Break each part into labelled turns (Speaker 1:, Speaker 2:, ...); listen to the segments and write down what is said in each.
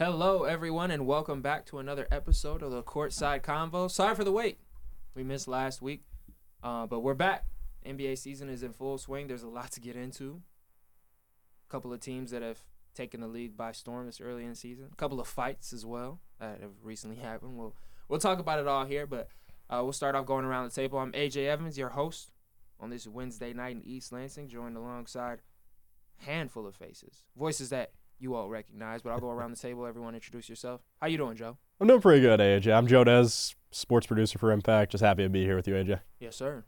Speaker 1: Hello, everyone, and welcome back to another episode of the Courtside Convo. Sorry for the wait. We missed last week, uh, but we're back. NBA season is in full swing. There's a lot to get into. A couple of teams that have taken the league by storm this early in the season. A couple of fights as well that have recently happened. We'll we'll talk about it all here, but uh, we'll start off going around the table. I'm AJ Evans, your host on this Wednesday night in East Lansing, joined alongside handful of faces, voices that you all recognize. But I'll go around the table. Everyone, introduce yourself. How you doing, Joe?
Speaker 2: I'm doing pretty good, AJ. I'm Joe Dez, sports producer for Impact. Just happy to be here with you, AJ.
Speaker 1: Yes, sir.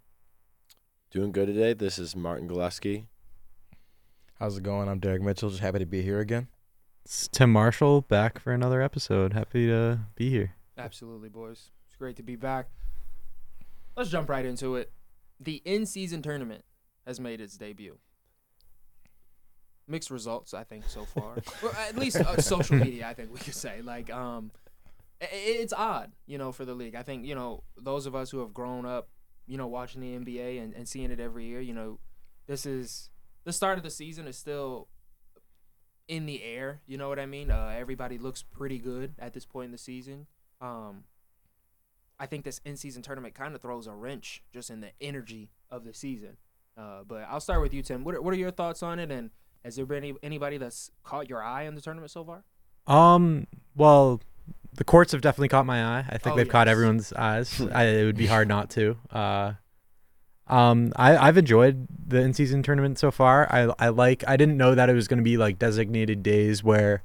Speaker 3: Doing good today. This is Martin Gillespie.
Speaker 4: How's it going? I'm Derek Mitchell. Just happy to be here again.
Speaker 5: It's Tim Marshall back for another episode. Happy to be here.
Speaker 1: Absolutely, boys. It's great to be back. Let's jump right into it. The in-season tournament has made its debut. Mixed results, I think, so far. or at least uh, social media, I think we could say. Like, um, i- i- it's odd, you know, for the league. I think, you know, those of us who have grown up, you know, watching the NBA and, and seeing it every year, you know, this is the start of the season is still in the air. You know what I mean? Uh, everybody looks pretty good at this point in the season. Um, I think this in-season tournament kind of throws a wrench just in the energy of the season. Uh, but I'll start with you, Tim. What are, what are your thoughts on it? And has there been any, anybody that's caught your eye in the tournament so far?
Speaker 5: Um, well, the courts have definitely caught my eye. I think
Speaker 1: Oh,
Speaker 5: they've caught everyone's eyes. I, it would be hard not to. Uh, um, I, I've enjoyed the in-season tournament so far. I, I like. I didn't know that it was going to be like designated days where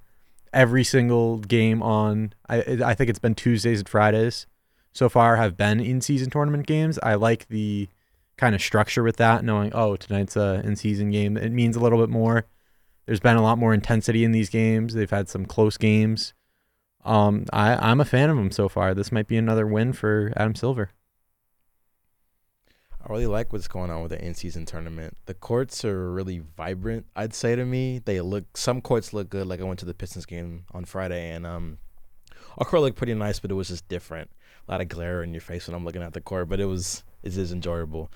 Speaker 5: every single game on. I I think it's been Tuesdays and Fridays so far have been in-season tournament games. I like the kind of structure with that, knowing oh tonight's a in-season game. It means a little bit more. There's been a lot more intensity in these games. They've had some close games. Um, I I'm a fan of them so far. This might be another win for Adam Silver.
Speaker 4: I really like what's going on with the in-season tournament. The courts are really vibrant. I'd say to me, they look. Some courts look good. Like I went to the Pistons game on Friday, and um, our court looked pretty nice, but it was just different. A lot of glare in your face when I'm looking at the court, but it was it is enjoyable.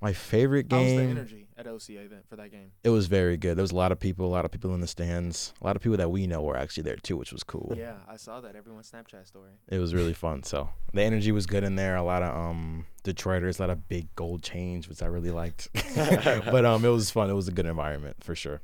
Speaker 4: My favorite game.
Speaker 1: How was the energy at OCA then for that game?
Speaker 4: It was very good. There was a lot of people, a lot of people in the stands, a lot of people that we know were actually there too, which was cool.
Speaker 1: Yeah, I saw that everyone's Snapchat story.
Speaker 4: It was really fun. So the energy was good in there. A lot of um Detroiters, a lot of big gold chains, which I really liked. but um, it was fun. It was a good environment for sure.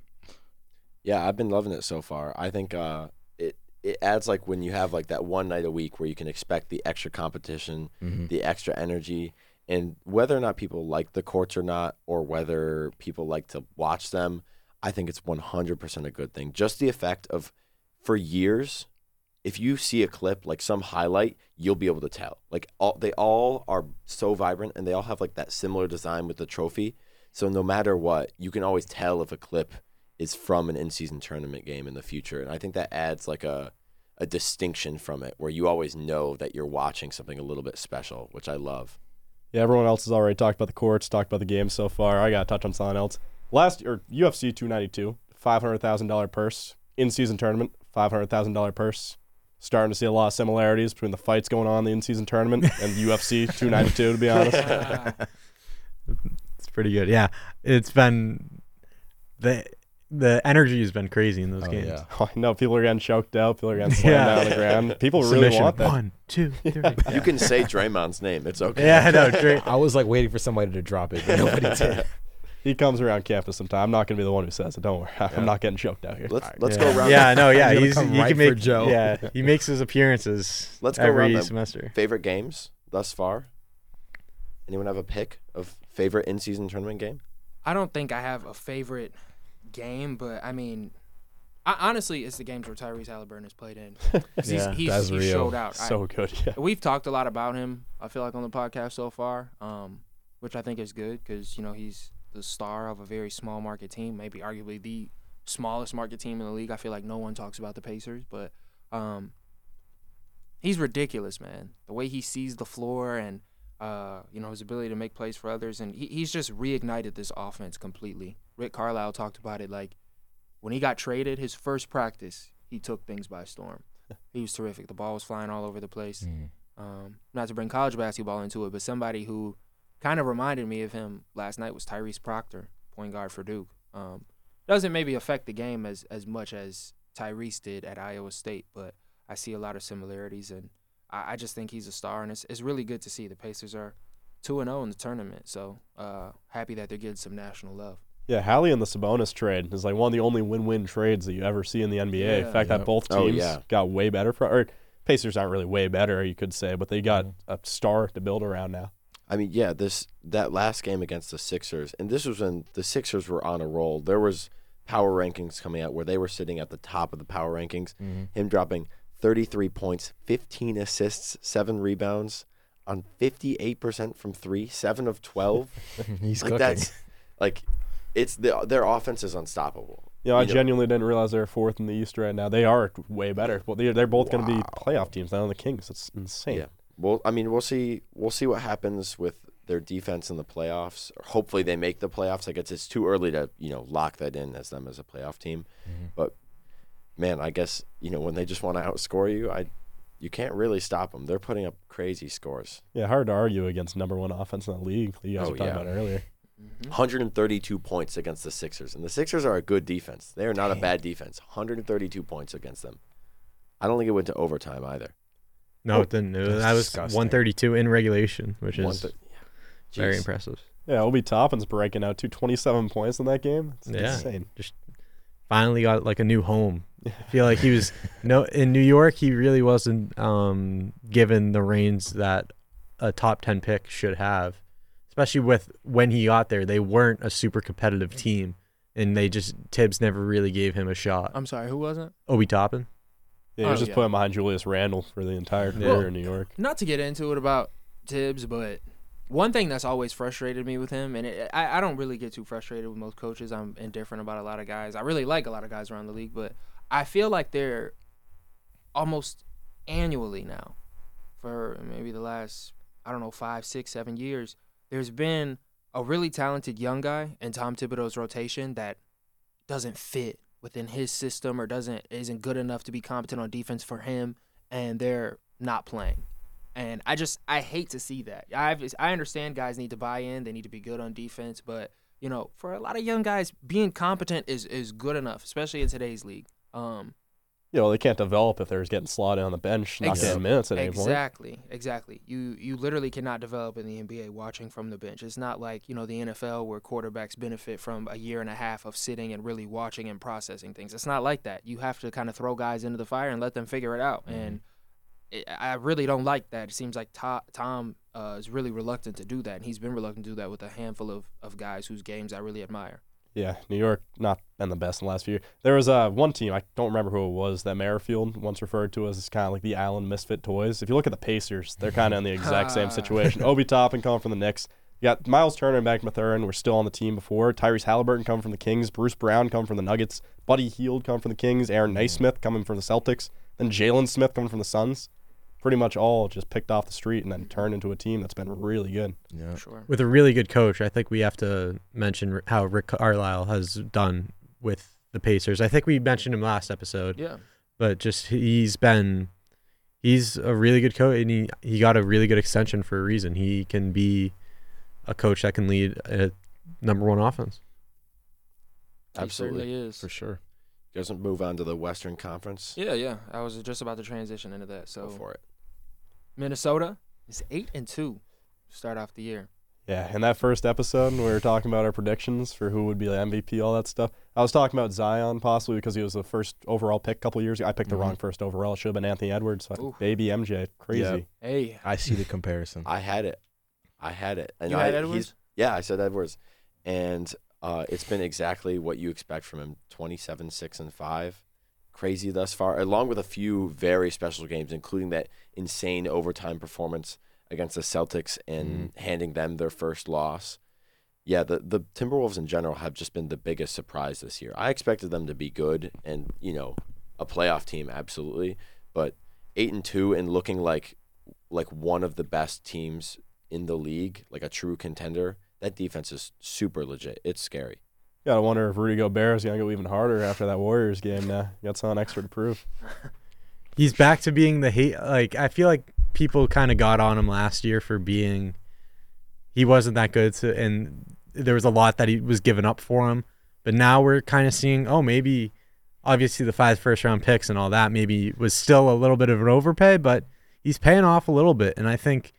Speaker 3: Yeah, I've been loving it so far. I think uh, it it adds like when you have like that one night a week where you can expect the extra competition,
Speaker 4: Mm-hmm.
Speaker 3: the extra energy, and whether or not people like the courts or not, or whether people like to watch them, I think it's 100% a good thing. Just the effect of for years, if you see a clip like some highlight, you'll be able to tell. Like all they all are so vibrant and they all have like that similar design with the trophy. So no matter what, you can always tell if a clip is from an in-season tournament game in the future, and I think that adds like a a distinction from it, where you always know that you're watching something a little bit special, which I love.
Speaker 2: Yeah, everyone else has already talked about the courts, talked about the games so far. I got to touch on something else. Last or UFC 292, $500,000 purse. In-season tournament, $500,000 purse. Starting to see a lot of similarities between the fights going on in the in-season tournament and UFC 292, to be honest.
Speaker 5: It's pretty good. Yeah, it's been the the energy has been crazy in those
Speaker 4: Oh,
Speaker 5: games.
Speaker 4: yeah.
Speaker 2: I know people are getting choked out. People are getting slammed
Speaker 5: Yeah.
Speaker 2: down on the ground. People really
Speaker 5: Submission.
Speaker 2: want that.
Speaker 5: One, two, three.
Speaker 3: You can say Draymond's name; it's okay.
Speaker 5: yeah, I know. Dre-
Speaker 4: I was like waiting for somebody to drop it, but nobody did.
Speaker 2: He comes around campus sometime. I'm not going to be the one who says it. Don't worry. I'm not getting choked out here.
Speaker 3: Let's let's
Speaker 5: yeah.
Speaker 3: go around.
Speaker 5: Yeah, no, yeah.
Speaker 4: He's
Speaker 5: He's,
Speaker 4: come
Speaker 5: he
Speaker 4: right
Speaker 5: can
Speaker 4: for
Speaker 5: make
Speaker 4: Joe.
Speaker 5: Yeah, he makes his appearances.
Speaker 3: Let's go
Speaker 5: every
Speaker 3: around them.
Speaker 5: semester.
Speaker 3: Favorite games thus far? Anyone have a pick of favorite in-season tournament game?
Speaker 1: I don't think I have a favorite game, but I mean, I, honestly, it's the games where Tyrese Halliburton has played in. he's,
Speaker 5: Yeah,
Speaker 1: he's,
Speaker 4: that's
Speaker 1: he
Speaker 4: real.
Speaker 1: showed out. I-
Speaker 2: So good. Yeah.
Speaker 1: We've talked a lot about him. I feel like on the podcast so far, um, which I think is good because you know he's the star of a very small market team, maybe arguably the smallest market team in the league. I feel like no one talks about the Pacers, but um, he's ridiculous, man. The way he sees the floor and uh, you know his ability to make plays for others, and he, he's just reignited this offense completely. Rick Carlisle talked about it like when he got traded, his first practice, he took things by storm. He was terrific. The ball was flying all over the place. Um, not to bring college basketball into it, but somebody who kind of reminded me of him last night was Tyrese Proctor, point guard for Duke. Um, doesn't maybe affect the game as as much as Tyrese did at Iowa State, but I see a lot of similarities, and I, I just think he's a star, and it's it's really good to see the Pacers are two and zero in the tournament. So uh, happy that they're getting some national love.
Speaker 2: Yeah, Hallie and the Sabonis trade is like one of the only win-win trades that you ever see in the NBA.
Speaker 1: Yeah.
Speaker 2: the fact
Speaker 4: Yep.
Speaker 2: that both
Speaker 3: Oh,
Speaker 2: teams
Speaker 3: yeah.
Speaker 2: got way better for or Pacers aren't really way better, you could say, but they got
Speaker 3: Mm-hmm.
Speaker 2: a star to build around now.
Speaker 3: I mean, yeah, this that last game against the Sixers, and this was when the Sixers were on a roll. There was power rankings coming out where they were sitting at the top of the power rankings.
Speaker 4: Mm-hmm.
Speaker 3: Him dropping 33 points, 15 assists, seven rebounds on 58% from three, seven of 12.
Speaker 4: He's
Speaker 3: like
Speaker 4: cooking.
Speaker 3: that's like it's the, their offense is unstoppable.
Speaker 2: You know, I genuinely didn't realize they're fourth in the East right now. They are way better. Well, they're, they're both going to be playoff teams now. The Kings, it's insane.
Speaker 3: Yeah. Well, I mean, we'll see. We'll see what happens with their defense in the playoffs. Hopefully, they make the playoffs. Like it's it's too early to you know lock that in as them as a playoff team.
Speaker 4: Mm-hmm.
Speaker 3: But man, I guess you know when they just want to outscore you, I you can't really stop them. They're putting up crazy scores.
Speaker 2: Yeah, hard to argue against number one offense in the league. that You guys
Speaker 3: Oh,
Speaker 2: were talking
Speaker 3: yeah.
Speaker 2: about earlier.
Speaker 1: Mm-hmm.
Speaker 3: 132 points against the Sixers, and the Sixers are a good defense. They are not a bad defense. 132 points against them. I don't think it went to overtime either.
Speaker 5: No,
Speaker 3: Oh,
Speaker 5: it didn't. It was- that was
Speaker 4: disgusting.
Speaker 5: 132 in regulation, which
Speaker 3: One
Speaker 5: is
Speaker 3: thir-
Speaker 5: very impressive.
Speaker 2: Yeah, Obi Toppin's breaking out to 27 points in that game. It's
Speaker 5: Yeah.
Speaker 2: insane.
Speaker 5: Finally got like a new home. I feel like he was no in New York. He really wasn't um, given the reins that a top 10 pick should have, especially with when he got there. They weren't a super competitive team, and they just Thibs never really gave him a shot.
Speaker 1: I'm sorry, who wasn't?
Speaker 5: Obi Toppin.
Speaker 2: Yeah, he was
Speaker 1: Oh,
Speaker 2: just
Speaker 1: yeah.
Speaker 2: putting behind Julius Randle for the entire career
Speaker 1: Well,
Speaker 2: in New York.
Speaker 1: not to get into it about Thibs, but one thing that's always frustrated me with him, and it, I, I don't really get too frustrated with most coaches. I'm indifferent about a lot of guys. I really like a lot of guys around the league, but I feel like they're almost annually now, for maybe the last I don't know five, six, seven years. There's been a really talented young guy in Tom Thibodeau's rotation that doesn't fit within his system or doesn't isn't good enough to be competent on defense for him, and they're not playing. And I just I hate to see that. I I understand guys need to buy in, they need to be good on defense, but you know, for a lot of young guys, being competent is is good enough, especially in today's league. Um,
Speaker 2: You know, they can't develop if they're getting slotted on the bench, not
Speaker 1: Ex-
Speaker 2: getting minutes at any point.
Speaker 1: exactly, exactly. You you literally cannot develop in the NBA watching from the bench. It's not like you know the NFL where quarterbacks benefit from a year and a half of sitting and really watching and processing things. It's not like that. You have to kind of throw guys into the fire and let them figure it out. And it, I really don't like that. It seems like Tom, Tom uh, is really reluctant to do that, and he's been reluctant to do that with a handful of, of guys whose games I really admire.
Speaker 2: Yeah, New York not been the best in the last few years. There was uh, one team, I don't remember who it was, that Merrifield once referred to as kind of like the Allen Misfit Toys. If you look at the Pacers, they're kind of in the exact same situation. Obi Toppin coming from the Knicks. You got Miles Turner and Mac Mathurin were still on the team before. Tyrese Halliburton coming from the Kings. Bruce Brown coming from the Nuggets. Buddy Hield coming from the Kings. Aaron Nesmith coming from the Celtics. Then Jalen Smith coming from the Suns. Pretty much all just picked off the street and then turned into a team that's been really good.
Speaker 4: Yeah.
Speaker 1: Sure.
Speaker 5: with a really good coach. I think we have to mention how Rick Carlisle has done with the Pacers. I think we mentioned him last episode,
Speaker 1: Yeah.
Speaker 5: but just he's been he's a really good coach and he, he got a really good extension for a reason. He can be a coach that can lead a number one offense.
Speaker 3: Absolutely.
Speaker 1: certainly is.
Speaker 4: For sure.
Speaker 3: You guys want to move on to the Western Conference?
Speaker 1: Yeah, yeah. I was just about to transition into that.
Speaker 3: Go
Speaker 1: So
Speaker 3: for it.
Speaker 1: Minnesota is eight and two. to Start off the year.
Speaker 2: Yeah, in that first episode, we were talking about our predictions for who would be the MVP, all that stuff. I was talking about Zion possibly because he was the first overall pick a couple years ago. I picked the
Speaker 4: Mhm.
Speaker 2: wrong first overall. It should have been Anthony Edwards. So baby MJ, crazy.
Speaker 4: Yeah.
Speaker 1: Hey,
Speaker 4: I see the comparison.
Speaker 3: I had it. I had it. And
Speaker 1: you
Speaker 3: I,
Speaker 1: had Edwards.
Speaker 3: Yeah, I said Edwards, and uh, it's been exactly what you expect from him: twenty-seven, six, and five. Crazy thus far, along with a few very special games, including that insane overtime performance against the Celtics and mm-hmm. handing them their first loss. Yeah, the the Timberwolves in general have just been the biggest surprise this year. I expected them to be good and you know a playoff team, absolutely, but eight and two and looking like like one of the best teams in the league, like a true contender, that defense is super legit. It's scary.
Speaker 2: Gotta wonder if Rudy Gobert is gonna go even harder after that Warriors game. Now got something extra to prove.
Speaker 5: He's back to being the hate. Like I feel like people kind of got on him last year for being he wasn't that good, to, and there was a lot that he was given up for him. But now we're kind of seeing, oh, maybe obviously the five first round picks and all that maybe was still a little bit of an overpay, but he's paying off a little bit. And I think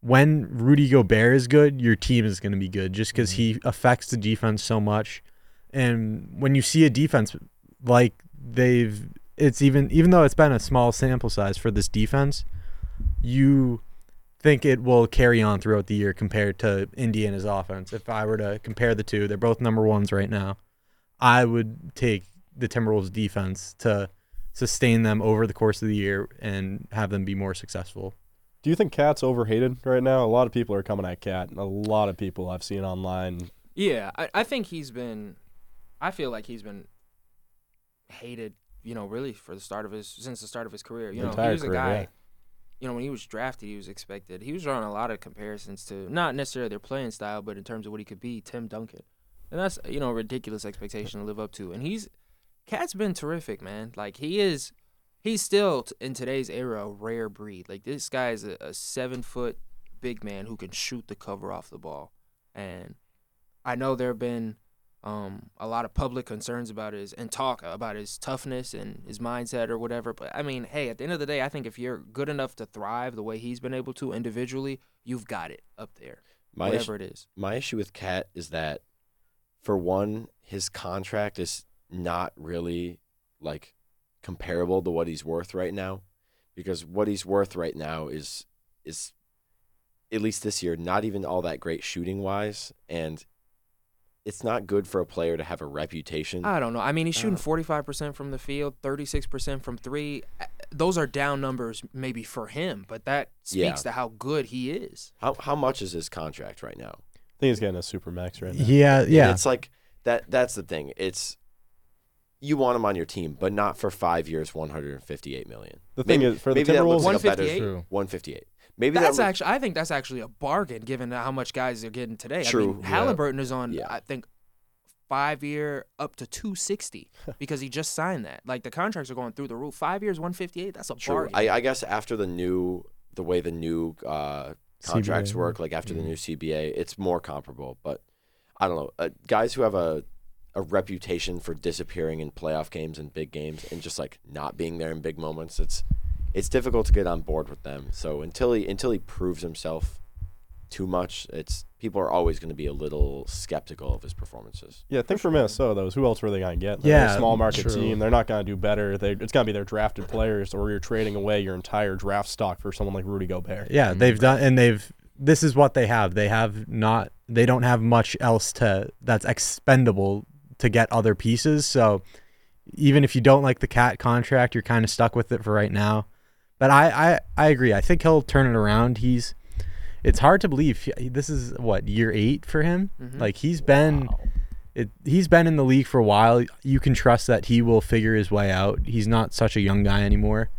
Speaker 5: when Rudy Gobert is good, your team is going to be good just because mm-hmm. he affects the defense so much. And when you see a defense like they've, it's even even though it's been a small sample size for this defense, you think it will carry on throughout the year compared to Indiana's offense. If I were to compare the two, they're both number ones right now. I would take the Timberwolves defense to sustain them over the course of the year and have them be more successful.
Speaker 2: Do you think Cat's overhated right now? A lot of people are coming at Cat. A lot of people I've seen online.
Speaker 1: Yeah, I, I think he's been. I feel like he's been hated. You know, really for the start of his since the start of his career. You know, he was a guy.
Speaker 2: yeah.
Speaker 1: You know, when he was drafted, he was expected. He was drawing a lot of comparisons to not necessarily their playing style, but in terms of what he could be, Tim Duncan, and that's you know a ridiculous expectation to live up to. And he's Cat's been terrific, man. Like he is, he's still in today's era a rare breed. Like this guy is a, a seven foot big man who can shoot the cover off the ball, and I know there have been um, a lot of public concerns about his and talk about his toughness and his mindset or whatever. But I mean, hey, at the end of the day, I think if you're good enough to thrive the way he's been able to individually, you've got it up there,
Speaker 3: My
Speaker 1: whatever
Speaker 3: issue,
Speaker 1: it is.
Speaker 3: my issue with Cat is that, for one, his contract is not really like comparable to what he's worth right now, because what he's worth right now is is at least this year not even all that great shooting wise, and it's not good for a player to have a reputation.
Speaker 1: I don't know. I mean, he's shooting
Speaker 3: Uh.
Speaker 1: 45% from the field, 36% from three. Uh, Those are down numbers maybe for him, but that speaks
Speaker 3: Yeah.
Speaker 1: to how good he is.
Speaker 3: How how much is his contract right now?
Speaker 2: I think he's getting a super max right now.
Speaker 5: Yeah,
Speaker 3: And
Speaker 5: yeah.
Speaker 3: it's like that. That's the thing. It's you want him on your team, but not for five years, one hundred and fifty-eight million.
Speaker 2: The thing
Speaker 3: Maybe-
Speaker 2: is, for the
Speaker 3: maybe that looks
Speaker 2: Timberwolves,
Speaker 3: like a better
Speaker 1: 158?
Speaker 4: True.
Speaker 3: one fifty-eight. Maybe
Speaker 1: That's
Speaker 3: that look-
Speaker 1: actually, I think that's actually a bargain given how much guys are getting today. I
Speaker 3: True,
Speaker 1: mean,
Speaker 3: yeah.
Speaker 1: Halliburton is on,
Speaker 3: Yeah.
Speaker 1: I think, five year up to 260 because he just signed that. Like the contracts are going through the roof. Five years, 158. That's a
Speaker 3: True.
Speaker 1: bargain.
Speaker 3: I, I guess after the new, the way the new uh, contracts
Speaker 5: CBA.
Speaker 3: work, like after the
Speaker 4: Mhm.
Speaker 3: new CBA, it's more comparable. But I don't know. Uh, guys who have a a reputation for disappearing in playoff games and big games and just like not being there in big moments, it's it's difficult to get on board with them. So until he until he proves himself too much, it's people are always going to be a little skeptical of his performances.
Speaker 2: yeah, I think for Minnesota, though, is who else were they going to get? They're
Speaker 5: Yeah,
Speaker 2: a small market
Speaker 4: true.
Speaker 2: team. They're not going to do better. They, it's going to be their drafted players, or you're trading away your entire draft stock for someone like Rudy Gobert.
Speaker 5: Yeah, they've done, and they've. This is what they have. They have not. They don't have much else to that's expendable to get other pieces. So even if you don't like the cat contract, you're kind of stuck with it for right now. But I, I, I agree. I think he'll turn it around. He's. It's hard to believe this is what year eight for him.
Speaker 1: Mhm.
Speaker 5: Like he's been. It, he's been in the league for a while. You can trust that he will figure his way out. He's not such a young guy anymore,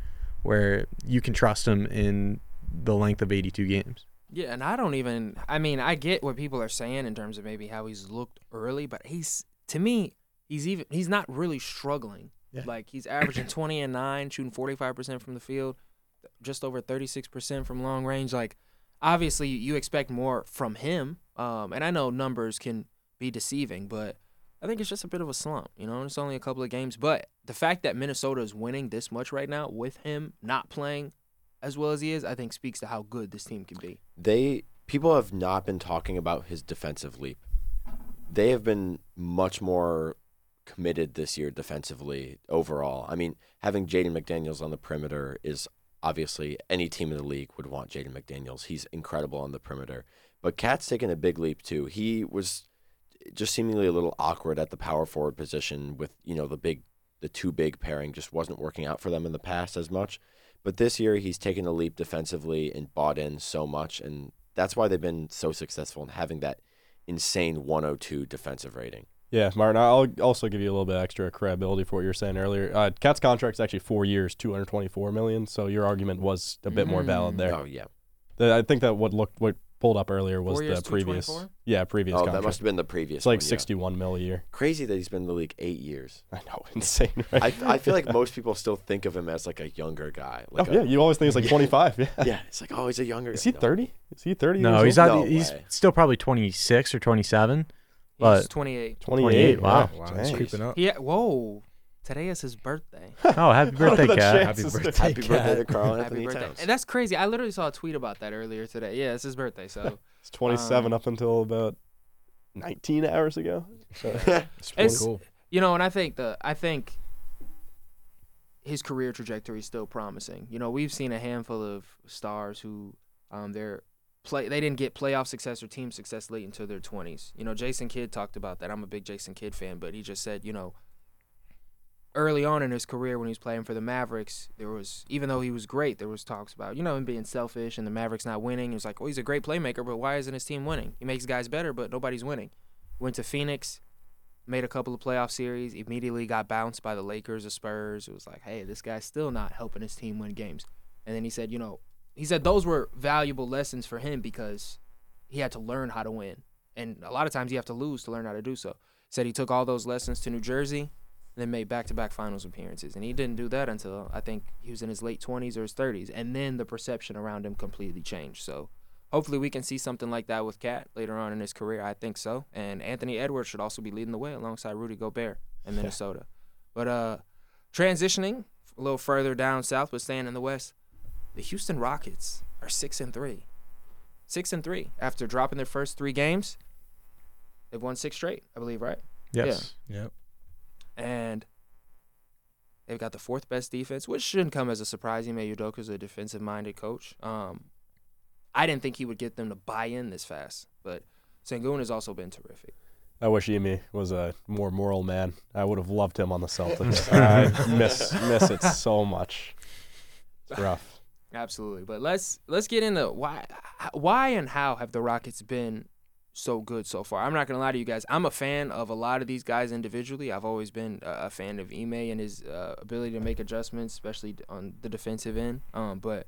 Speaker 5: where you can trust him in the length of 82 games.
Speaker 1: Yeah, and I don't even. I mean, I get what people are saying in terms of maybe how he's looked early, but he's to me, he's even he's not really struggling.
Speaker 5: Yeah.
Speaker 1: Like he's averaging twenty and nine, shooting forty five percent from the field, just over thirty six percent from long range. Like obviously, you expect more from him. Um, and I know numbers can be deceiving, but I think it's just a bit of a slump. You know, it's only a couple of games, but the fact that Minnesota is winning this much right now with him not playing as well as he is, I think speaks to how good this team can be.
Speaker 3: they people have not been talking about his defensive leap. They have been much more committed this year defensively overall. I mean, having Jaden McDaniels on the perimeter is obviously any team in the league would want Jaden McDaniels. He's incredible on the perimeter. But Cat's taken a big leap too. He was just seemingly a little awkward at the power forward position with, you know, the big the two big pairing just wasn't working out for them in the past as much. But this year, he's taken a leap defensively and bought in so much, and that's why they've been so successful in having that insane 102 defensive rating.
Speaker 2: Yeah, Martin, I'll also give you a little bit extra credibility for what you were saying earlier. Uh, Cat's contract is actually four years, 224 million. So your argument was a bit more valid
Speaker 1: Mm.
Speaker 2: there.
Speaker 3: Oh yeah.
Speaker 2: I think that what looked what pulled up earlier was
Speaker 1: Four years,
Speaker 2: the previous.
Speaker 1: 224?
Speaker 2: Yeah, previous
Speaker 3: Oh,
Speaker 2: contract.
Speaker 3: that must have been the previous.
Speaker 2: it's like
Speaker 3: one, yeah.
Speaker 2: 61 mil a year.
Speaker 3: Crazy that he's been in the league eight years.
Speaker 2: I know, insane, right?
Speaker 3: I, I feel like most people still think of him as like a younger guy.
Speaker 2: oh
Speaker 3: Like a-
Speaker 2: yeah, you always think he's like
Speaker 3: Yeah.
Speaker 2: 25. Yeah.
Speaker 3: yeah. It's like oh, he's a younger.
Speaker 2: Is he
Speaker 3: guy. No.
Speaker 2: 30? Is he 30?
Speaker 5: No,
Speaker 2: years
Speaker 5: he's
Speaker 2: old?
Speaker 5: not.
Speaker 3: No
Speaker 5: he's
Speaker 3: way.
Speaker 5: still probably 26 or 27.
Speaker 1: He's
Speaker 5: But-
Speaker 1: 28.
Speaker 2: 28.
Speaker 5: 28, wow.
Speaker 2: yeah.
Speaker 4: Wow, it's
Speaker 2: Dang.
Speaker 4: creeping up.
Speaker 1: Yeah. Whoa. Today is his birthday.
Speaker 5: Oh, happy birthday,
Speaker 2: the
Speaker 5: Cat.
Speaker 4: Happy birthday.
Speaker 3: Happy birthday to
Speaker 4: Cat.
Speaker 3: Karl
Speaker 1: Happy birthday.
Speaker 3: Towns.
Speaker 1: And that's crazy. I literally saw a tweet about that earlier today. Yeah, it's his birthday. So
Speaker 2: It's 27
Speaker 1: Um,
Speaker 2: up until about 19 hours ago. So
Speaker 4: It's
Speaker 1: It's-
Speaker 4: cool.
Speaker 1: you know, and I think the I think his career trajectory is still promising. You know, we've seen a handful of stars who um their play they didn't get playoff success or team success late into their 20s. You know, Jason Kidd talked about that. I'm a big Jason Kidd fan, but he just said, you know, early on in his career when he was playing for the Mavericks, there was even though he was great, there was talks about, you know, him being selfish and the Mavericks not winning. He was like, oh, he's a great playmaker, but why isn't his team winning? He makes guys better, but nobody's winning." Went to Phoenix, made a couple of playoff series, immediately got bounced by the Lakers or Spurs. It was like, hey, this guy's still not helping his team win games. And then he said, you know, he said those were valuable lessons for him because he had to learn how to win. And a lot of times you have to lose to learn how to do so. Said he took all those lessons to New Jersey and then made back to back finals appearances. And he didn't do that until I think he was in his late 20s or his 30s. And then the perception around him completely changed. So hopefully we can see something like that with Cat later on in his career. I think so. And Anthony Edwards should also be leading the way alongside Rudy Gobert in Minnesota. but uh, transitioning a little further down south, but staying in the West, the Houston Rockets are six and three. Six and three after dropping their first three games. They've won six straight, I believe, right?
Speaker 5: Yes.
Speaker 4: Yep.
Speaker 1: And they've got the fourth best defense, which shouldn't come as a surprise. Ime Udoka's a defensive-minded coach. Um, I didn't think he would get them to buy in this fast, but Sengun has also been terrific.
Speaker 2: I wish Ime was a more moral man. I would have loved him on the Celtics. I miss miss it so much. It's rough.
Speaker 1: Absolutely, but let's let's get into why why and how have the Rockets been so good so far? I'm not gonna lie to you guys. I'm a fan of a lot of these guys individually. I've always been a, fan of Ime and his uh, ability to make adjustments, especially on the defensive end. Um, but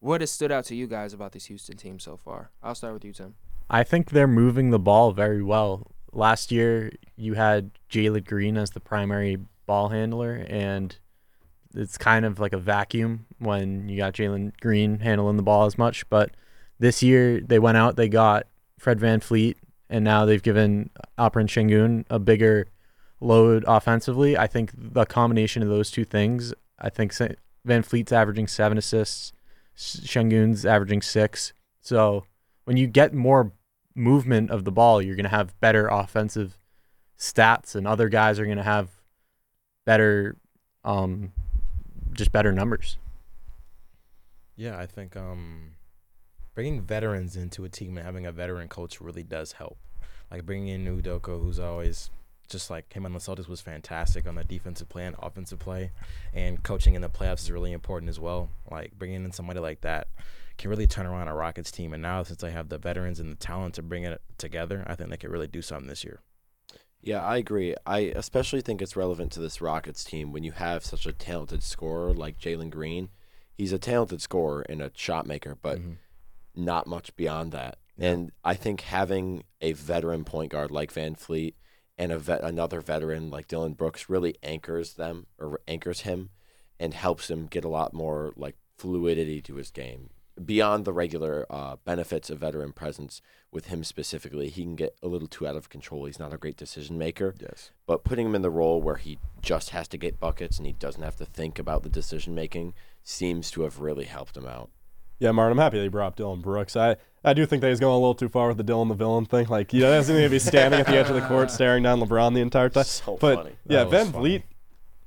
Speaker 1: what has stood out to you guys about this Houston team so far? I'll start with you, Tim.
Speaker 5: I think they're moving the ball very well. Last year, you had Jalen Green as the primary ball handler, and it's kind of like a vacuum when you got Jalen Green handling the ball as much. But this year, they went out, they got Fred VanVleet, and now they've given Alperen Sengun a bigger load offensively. I think the combination of those two things, I think VanVleet's averaging seven assists, S- Sengun's averaging six. So when you get more movement of the ball, you're going to have better offensive stats, and other guys are going to have better, um, just better numbers.
Speaker 4: Yeah, I think um, bringing veterans into a team and having a veteran coach really does help. Like bringing in Udoka, who's always just like him on the Celtics was fantastic on the defensive play and offensive play, and coaching in the playoffs is really important as well. Like bringing in somebody like that can really turn around a Rockets team. And now since they have the veterans and the talent to bring it together, I think they could really do something this year.
Speaker 3: Yeah, I agree. I especially think it's relevant to this Rockets team when you have such a talented scorer like Jalen Green. He's a talented scorer and a shot maker, but
Speaker 4: Mhm.
Speaker 3: Not much beyond that.
Speaker 4: Yeah.
Speaker 3: And I think having a veteran point guard like VanVleet and a vet, another veteran like Dillon Brooks really anchors them or anchors him and helps him get a lot more like fluidity to his game. Beyond the regular uh, benefits of veteran presence with him specifically, he can get a little too out of control. He's not a great decision maker
Speaker 4: Yes.
Speaker 3: but putting him in the role where he just has to get buckets and he doesn't have to think about the decision making seems to have really helped him out.
Speaker 2: Yeah, Martin, I'm happy they brought up Dillon Brooks. I, I do think that he's going a little too far with the Dillon the villain thing. Like, he doesn't need to be standing at the edge of the court staring down LeBron the entire time.
Speaker 3: So
Speaker 2: But
Speaker 3: funny.
Speaker 2: yeah,
Speaker 4: That was
Speaker 2: Van
Speaker 4: funny.
Speaker 2: Vliet,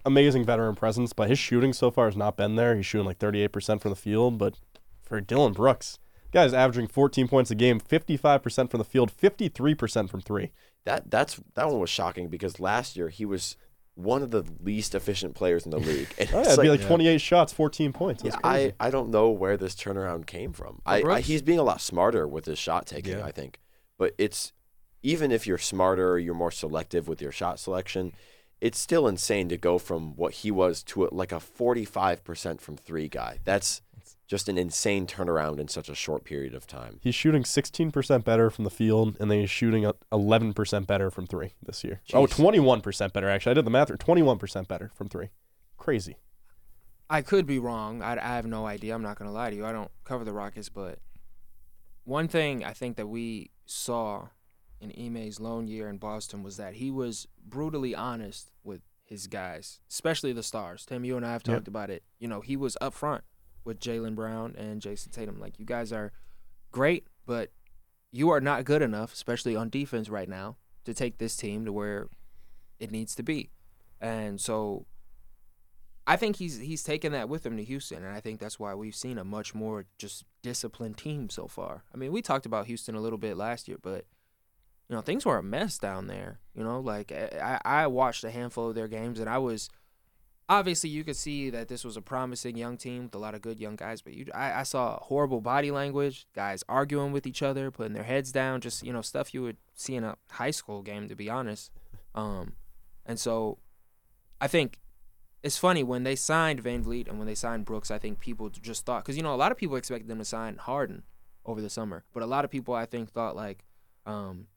Speaker 2: amazing veteran presence, but his shooting so far has not been there. He's shooting like 38% from the field, but for Dillon Brooks, guy's averaging 14 points a game, 55% from the field, 53% from three.
Speaker 3: That that's that one was shocking because last year he was one of the least efficient players in the league. And
Speaker 2: Oh, yeah,
Speaker 3: it's
Speaker 2: it'd be
Speaker 3: like,
Speaker 2: like 28 shots, 14 points. That's
Speaker 3: yeah,
Speaker 2: crazy.
Speaker 3: I, I don't know where this turnaround came from. I, I he's being a lot smarter with his shot taking,
Speaker 4: Yeah.
Speaker 3: I think. But it's even if you're smarter, you're more selective with your shot selection. It's still insane to go from what he was to a, like a 45% from three guy. That's just an insane turnaround in such a short period of time.
Speaker 2: He's shooting 16% better from the field, and then he's shooting 11% better from three this year. Oh, 21% better, actually. I did the math. 21% better from three. Crazy.
Speaker 1: I could be wrong. I, I have no idea. I'm not gonna lie to you. I don't cover the Rockets, but one thing I think that we saw in Ime's lone year in Boston was that he was brutally honest with his guys, especially the stars. Tim, you and I have
Speaker 5: Yep.
Speaker 1: talked about it. You know, he was up front with Jaylen Brown and Jayson Tatum. Like, you guys are great, but you are not good enough, especially on defense right now, to take this team to where it needs to be. And so I think he's he's taken that with him to Houston, and I think that's why we've seen a much more just disciplined team so far. I mean, we talked about Houston a little bit last year, but you know things were a mess down there. You know, like I, I watched a handful of their games, and I was obviously you could see that this was a promising young team with a lot of good young guys, but you I, I saw horrible body language, guys arguing with each other, putting their heads down, just you know stuff you would see in a high school game, to be honest. Um, and so I think it's funny when they signed VanVleet and when they signed Brooks. I think people just thought because you know a lot of people expected them to sign Harden over the summer, but a lot of people I think thought like um,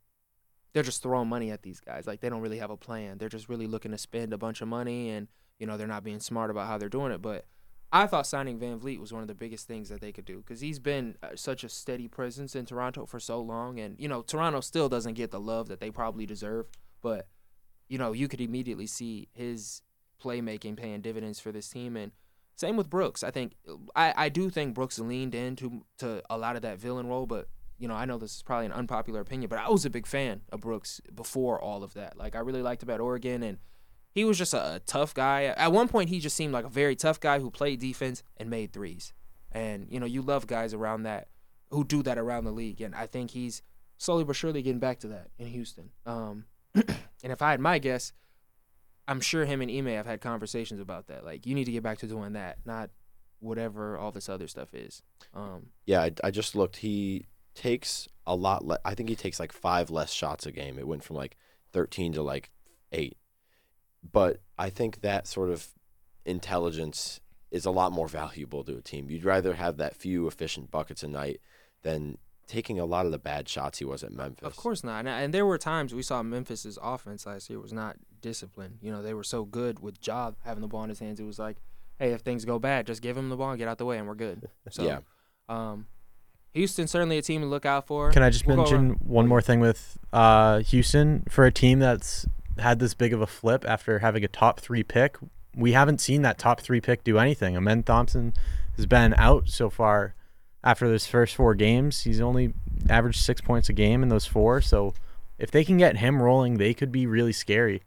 Speaker 1: they're just throwing money at these guys. Like they don't really have a plan. They're just really looking to spend a bunch of money and you know they're not being smart about how they're doing it. But I thought signing VanVleet was one of the biggest things that they could do because he's been uh, such a steady presence in Toronto for so long, and you know Toronto still doesn't get the love that they probably deserve, but you know you could immediately see his playmaking paying dividends for this team and same with Brooks. I think I, I do think Brooks leaned into to a lot of that villain role, but you know, I know this is probably an unpopular opinion, but I was a big fan of Brooks before all of that. Like I really liked at Oregon and he was just a, a tough guy. At one point he just seemed like a very tough guy who played defense and made threes. And, you know, you love guys around that who do that around the league. And I think he's slowly but surely getting back to that in Houston. Um and if I had my guess, I'm sure him and Ime have had conversations about that. Like, you need to get back to doing that, not whatever all this other stuff is. Um,
Speaker 3: Yeah, I, I just looked. He takes a lot. Le- I think he takes like five less shots a game. It went from like thirteen to like eight. But I think that sort of intelligence is a lot more valuable to a team. You'd rather have that few efficient buckets a night than taking a lot of the bad shots he was at Memphis.
Speaker 1: Of course not. And, and there were times we saw Memphis's offense last year was not disciplined. You know, they were so good with Job having the ball in his hands. It was like, hey, if things go bad, just give him the ball and get out the way, and we're good. So,
Speaker 3: Yeah.
Speaker 1: um, Houston certainly a team to look out for.
Speaker 5: Can I just
Speaker 1: We'll
Speaker 5: mention one more thing with uh, Houston for a team that's had this big of a flip after having a top three pick? We haven't seen that top three pick do anything. Amen Thompson has been out so far after those first four games. He's only averaged six points a game in those four. So if they can get him rolling, they could be really scary.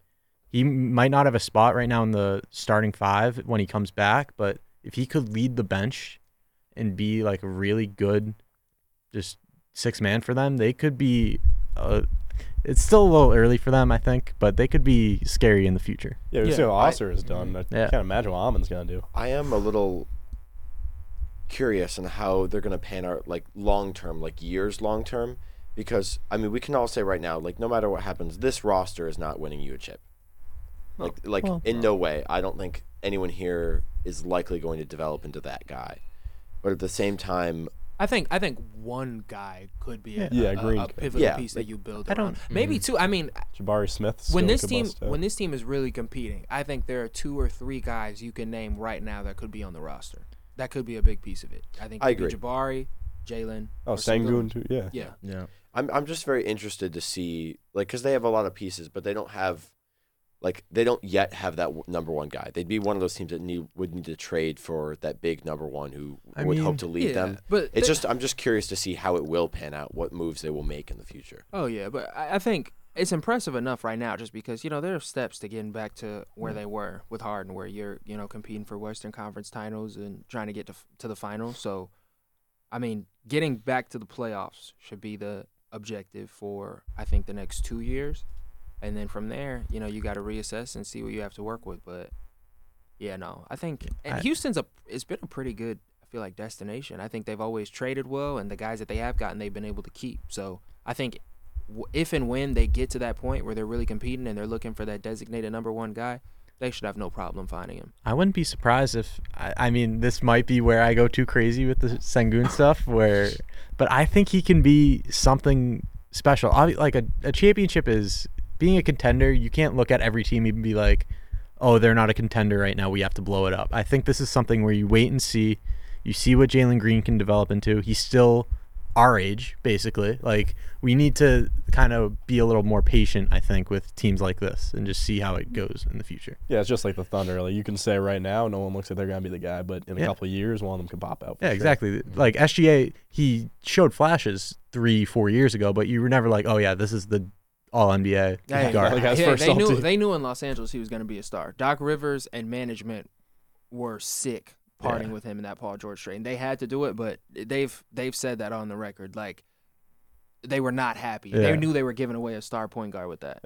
Speaker 5: He might not have a spot right now in the starting five when he comes back, but if he could lead the bench and be like a really good, just six man for them, they could be. Uh, it's still a little early for them, I think, but they could be scary in the future.
Speaker 2: Yeah, we
Speaker 1: Yeah,
Speaker 2: see what
Speaker 3: I-
Speaker 2: Ausar has done. I
Speaker 5: Yeah.
Speaker 2: can't imagine what Amen's gonna do.
Speaker 3: I am a little curious on how they're going to pan out like long term, like years long term, because I mean we can all say right now, like no matter what happens, this roster is not winning you a chip. Like like
Speaker 5: Well-
Speaker 3: in no way. I don't think anyone here is likely going to develop into that guy. But at the same time,
Speaker 1: I think I think one guy could be a,
Speaker 2: Yeah,
Speaker 1: a,
Speaker 2: Green
Speaker 1: a pivotal
Speaker 3: Yeah,
Speaker 1: piece that you build
Speaker 5: I don't-
Speaker 1: around. Maybe mm-hmm. two. I mean, uh,
Speaker 2: Jabari Smith.
Speaker 1: when this team
Speaker 2: bust out.
Speaker 1: when this team is really competing, I think there are two or three guys you can name right now that could be on the roster. That could be a big piece of it. I think
Speaker 3: I
Speaker 1: it
Speaker 3: agree.
Speaker 1: Jabari, Jalen.
Speaker 2: oh
Speaker 1: or Sengun
Speaker 2: too. Yeah.
Speaker 1: Yeah.
Speaker 4: Yeah.
Speaker 3: I'm I'm just very interested to see like because they have a lot of pieces, but they don't have like they don't yet have that w- number one guy. They'd be one of those teams that need would need to trade for that big number one who
Speaker 5: I
Speaker 3: would
Speaker 5: mean,
Speaker 3: hope to lead
Speaker 1: yeah,
Speaker 3: them.
Speaker 1: But
Speaker 3: It's
Speaker 1: they-
Speaker 3: just I'm just curious to see how it will pan out, what moves they will make in the future.
Speaker 1: Oh yeah, but I, I think it's impressive enough right now, just because you know there are steps to getting back to where they were with Harden, where you're you know competing for Western Conference titles and trying to get to to the finals. So, I mean, getting back to the playoffs should be the objective for I think the next two years, and then from there, you know, you got to reassess and see what you have to work with. But yeah, no, I think and
Speaker 5: I-
Speaker 1: Houston's a it's been a pretty good I feel like destination. I think they've always traded well, and the guys that they have gotten, they've been able to keep. So I think if and when they get to that point where they're really competing and they're looking for that designated number one guy, they should have no problem finding him.
Speaker 5: I wouldn't be surprised if I, I mean this might be where I go too crazy with the Sengun stuff where but I think he can be something special. Like a, a championship is being a contender, you can't look at every team and be like, "Oh, they're not a contender right now. We have to blow it up." I think this is something where you wait and see. You see what Jalen Green can develop into. He's still our age, basically. Like we need to kind of be a little more patient, I think, with teams like this and just see how it goes in the future.
Speaker 2: Yeah, it's just like the Thunder. Like you can say right now, no one looks like they're gonna be the guy, but in a
Speaker 5: Yeah.
Speaker 2: couple of years, one of them could pop out.
Speaker 5: Yeah,
Speaker 2: sure.
Speaker 5: exactly. Like SGA, he showed flashes three, four years ago, but you were never like, oh yeah, this is the All NBA
Speaker 1: Hey,
Speaker 5: guard.
Speaker 2: Like,
Speaker 1: yeah,
Speaker 2: first
Speaker 1: they knew
Speaker 2: team.
Speaker 1: they knew in Los Angeles he was going to be a star. Doc Rivers and management were sick parting
Speaker 2: Yeah.
Speaker 1: with him in that Paul George trade. And they had to do it, but they've they've said that on the record. Like they were not happy.
Speaker 5: Yeah.
Speaker 1: They knew they were giving away a star point guard with that.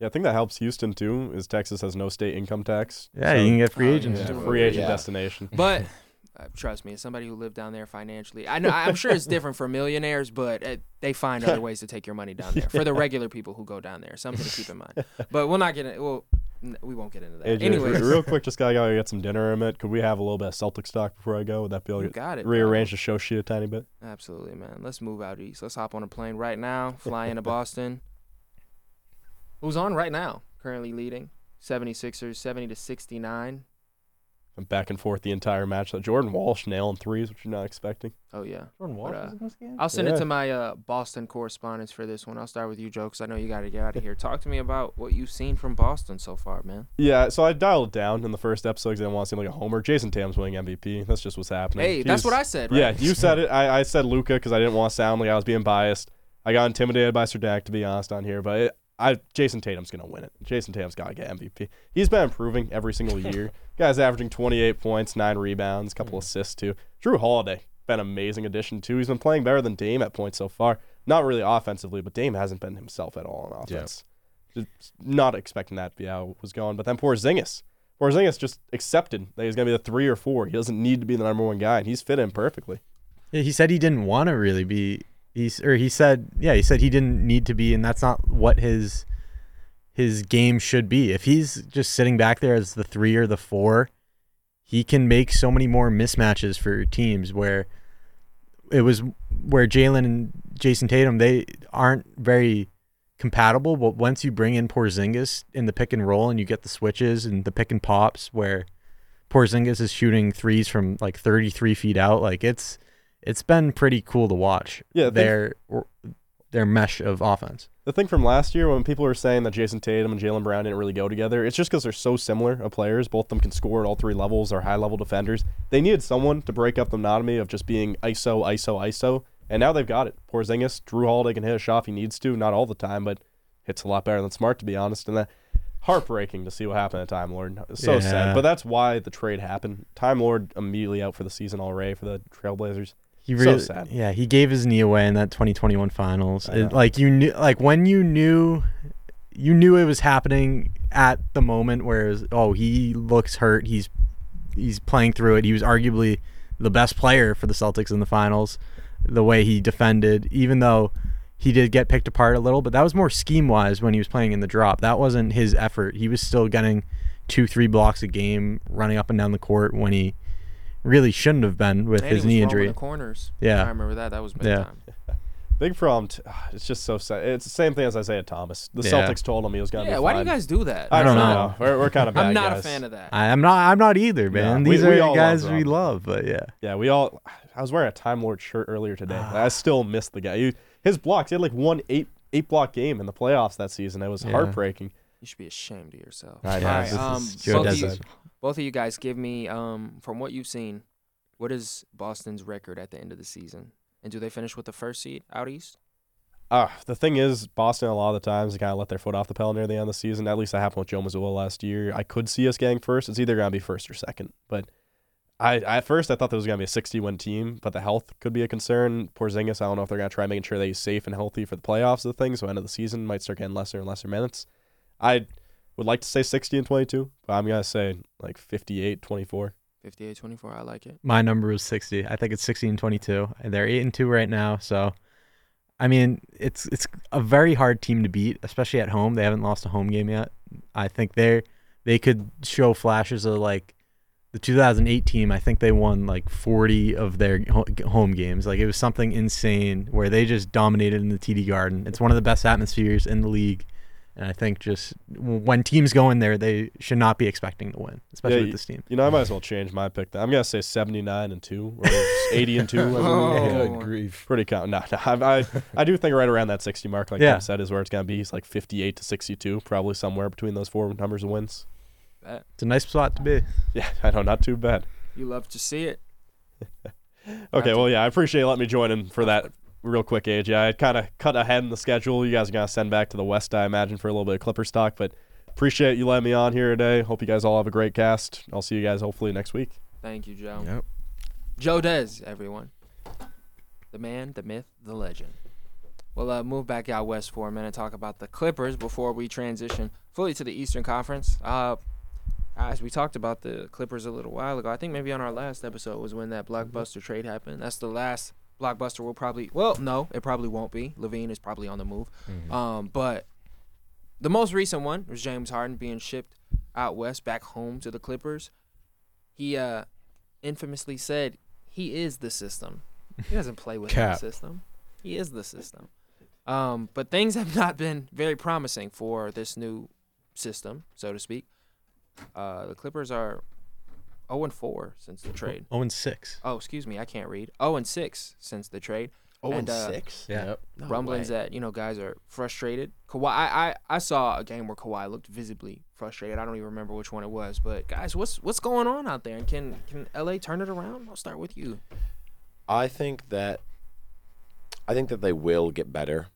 Speaker 2: Yeah, I think that helps Houston too. Is Texas has no state income tax.
Speaker 5: Yeah,
Speaker 2: So-
Speaker 5: you can get free
Speaker 1: Oh,
Speaker 5: agents.
Speaker 2: yeah,
Speaker 1: Yeah.
Speaker 2: free agent
Speaker 3: Yeah.
Speaker 2: destination.
Speaker 1: But uh, trust me, as somebody who lived down there financially, I know I'm sure it's different for millionaires, but uh, they find other ways to take your money down there. For the regular people who go down there, something to keep in mind. But we'll not get in. Well, n- we won't get into that.
Speaker 2: AJ,
Speaker 1: Anyways,
Speaker 2: real quick, just gotta go get some dinner in minute. Could we have a little bit of Celtic stock before I go? Would that be able to
Speaker 1: got it. bro.
Speaker 2: rearrange the show sheet a tiny bit?
Speaker 1: Absolutely, man. Let's move out east. Let's hop on a plane right now, fly into Boston. Who's on right now? Currently leading 76ers 70 to 69.
Speaker 2: And back and forth the entire match. So Jordan Walsh nailing threes, which you're not expecting.
Speaker 1: Oh yeah.
Speaker 5: Jordan
Speaker 1: Walsh uh,
Speaker 5: in this game?
Speaker 1: I'll send it to my uh, Boston correspondents for this one. I'll start with you, Joe, 'cause I know you got to get out of here. Talk to me about what you've seen from Boston so far, man.
Speaker 2: Yeah, so I dialed down in the first episode because I didn't want to seem like a homer. Jayson Tatum's winning MVP. That's just what's happening.
Speaker 1: Hey, that's what I said, right?
Speaker 2: Yeah, you said it. I, I said Luka because I didn't want to sound like I was being biased. I got intimidated by Serdak, to be honest, on here. But it, I Jayson Tatum's gonna win it. Jayson Tatum's gotta get MVP. He's been improving every single year. Guy's averaging 28 points, nine rebounds, couple hmm. assists too. Jrue Holiday been an amazing addition too. He's been playing better than Dame at points so far. Not really offensively, but Dame hasn't been himself at all on
Speaker 4: Yeah.
Speaker 2: offense. Just not expecting that to be how it was going. But then Porzingis. Porzingis just accepted that he's gonna be the three or four. He doesn't need to be the number one guy, and he's fit in perfectly.
Speaker 5: Yeah, he said he didn't want to really be. He's or he said, yeah, he said he didn't need to be, and that's not what his his game should be. If he's just sitting back there as the three or the four, he can make so many more mismatches for teams where it was where Jalen and Jayson Tatum they aren't very compatible. But once you bring in Porzingis in the pick and roll and you get the switches and the pick and pops where Porzingis is shooting threes from like 33 feet out, like it's it's been pretty cool to watch.
Speaker 2: Yeah,
Speaker 5: their their mesh of offense.
Speaker 2: The thing from last year when people were saying that Jayson Tatum and Jaylen Brown didn't really go together, it's just because they're so similar of players. Both of them can score at all three levels. They're high level defenders. They needed someone to break up the monotony of just being ISO, ISO, ISO. And now they've got it. Porzingis, Jrue Holiday can hit a shot if he needs to, not all the time, but hits a lot better than Smart to be honest. And that heartbreaking to see what happened at Time Lord. So
Speaker 5: Yeah.
Speaker 2: sad. But that's why the trade happened. Time Lord immediately out for the season already for the Trailblazers.
Speaker 5: He
Speaker 2: So sad.
Speaker 5: yeah, he gave his knee away in that 2021 finals. It, like you knew, like when you knew, you knew it was happening at the moment where was, oh, he looks hurt. He's he's playing through it. He was arguably the best player for the Celtics in the finals. The way he defended, even though he did get picked apart a little, but that was more scheme wise when he was playing in the drop. That wasn't his effort. He was still getting two, three blocks a game, running up and down the court when he really shouldn't have been with
Speaker 1: And
Speaker 5: his
Speaker 1: he was
Speaker 5: knee
Speaker 1: roaming
Speaker 5: injury.
Speaker 1: The corners.
Speaker 5: Yeah.
Speaker 1: I remember that. That was big
Speaker 5: Yeah.
Speaker 1: time.
Speaker 2: Big problem. T- it's just so sad. It's the same thing as Isaiah Thomas. The
Speaker 5: Yeah.
Speaker 2: Celtics told him he was going to
Speaker 1: Yeah.
Speaker 2: be
Speaker 1: Why do you guys do that?
Speaker 2: I
Speaker 5: I
Speaker 2: don't
Speaker 5: don't
Speaker 2: know.
Speaker 5: know.
Speaker 2: We're, we're kind of bad
Speaker 1: I'm not
Speaker 2: guys.
Speaker 1: a fan of that.
Speaker 5: I, I'm not. I'm not either, man.
Speaker 2: we-
Speaker 5: These
Speaker 2: we
Speaker 5: are
Speaker 2: all love
Speaker 5: guys we love, but yeah.
Speaker 2: Yeah, we all. I was wearing a Time Lord shirt earlier today. I still miss the guy. He, his blocks. He had like one eight eight block game in the playoffs that season. It was
Speaker 5: Yeah.
Speaker 2: heartbreaking.
Speaker 1: You should be ashamed of yourself.
Speaker 2: I know.
Speaker 1: All
Speaker 2: Yeah,
Speaker 1: right,
Speaker 2: this is
Speaker 1: um, both, of you, both of you guys, give me um, from what you've seen, what is Boston's record at the end of the season, and do they finish with the first seed out east?
Speaker 2: Uh, the thing is, Boston a lot of the times they kind of let their foot off the pedal near the end of the season. At least that happened with Joe Mazzulla last year. I could see us getting first. It's either gonna be first or second. But I at first I thought there was gonna be a 60 win team, but the health could be a concern. Porzingis, I don't know if they're gonna try making sure that he's safe and healthy for the playoffs of the thing. So end of the season might start getting lesser and lesser minutes. I would like to say 60 and 22, but I'm gonna say like 58, 24.
Speaker 1: 58-24. I like it.
Speaker 5: My number was 60. I think it's 60 and 22, and they're eight and two right now. So, I mean, it's it's a very hard team to beat, especially at home. They haven't lost a home game yet. I think they they could show flashes of like the 2008 team. I think they won like 40 of their home games. Like it was something insane where they just dominated in the TD Garden. It's one of the best atmospheres in the league, And I think just when teams go in there, they should not be expecting to win, especially
Speaker 2: Yeah,
Speaker 5: with this team.
Speaker 2: You know, I might as well change my pick. Then. I'm gonna say 79 and two, or 80 and two. I believe.
Speaker 1: Oh.
Speaker 4: Good grief.
Speaker 2: Pretty count. No, no, I, I, I do think right around that 60 mark, like
Speaker 5: Yeah.
Speaker 2: Tim said, is where it's gonna be. It's like 58 to 62, probably somewhere between those four numbers of wins. Bet.
Speaker 5: It's a nice spot to be.
Speaker 2: Yeah, I know, not too bad.
Speaker 1: You love to see it.
Speaker 2: Okay, well, yeah, I appreciate you letting me join in for that real quick age. Yeah, I kind of cut ahead in the schedule. You guys are gonna send back to the West, I imagine, for a little bit of Clippers talk. But appreciate you letting me on here today. Hope you guys all have a great cast. I'll see you guys hopefully next week.
Speaker 1: Thank you, Joe.
Speaker 4: Yep.
Speaker 1: Joe Dez, everyone. The man, the myth, the legend. We'll uh, move back out west for a minute, talk about the Clippers before we transition fully to the Eastern Conference. Uh, as we talked about the Clippers a little while ago, I think maybe on our last episode was when that blockbuster trade happened. That's the last blockbuster we'll probably. Well, no, it probably won't be. LaVine is probably on the move. Um, but the most recent one was James Harden being shipped out west back home to the Clippers. He uh, infamously said he is the system. He doesn't play with the system. He is the system. Um, but things have not been very promising for this new system, so to speak. Uh, the Clippers are 0 and 4 since the trade.
Speaker 5: 0 and 6.
Speaker 1: Oh, excuse me, I can't read. 0 and 6 since the trade.
Speaker 3: Oh,
Speaker 1: And,
Speaker 3: and,
Speaker 1: uh,
Speaker 3: six.
Speaker 5: Yeah.
Speaker 4: Yep.
Speaker 3: No
Speaker 1: rumblings
Speaker 3: way.
Speaker 1: that you know guys are frustrated. Kawhi, I, I I saw a game where Kawhi looked visibly frustrated. I don't even remember which one it was, but guys, what's what's going on out there? And can can LA turn it around? I'll start with you.
Speaker 3: I think that I think that they will get better,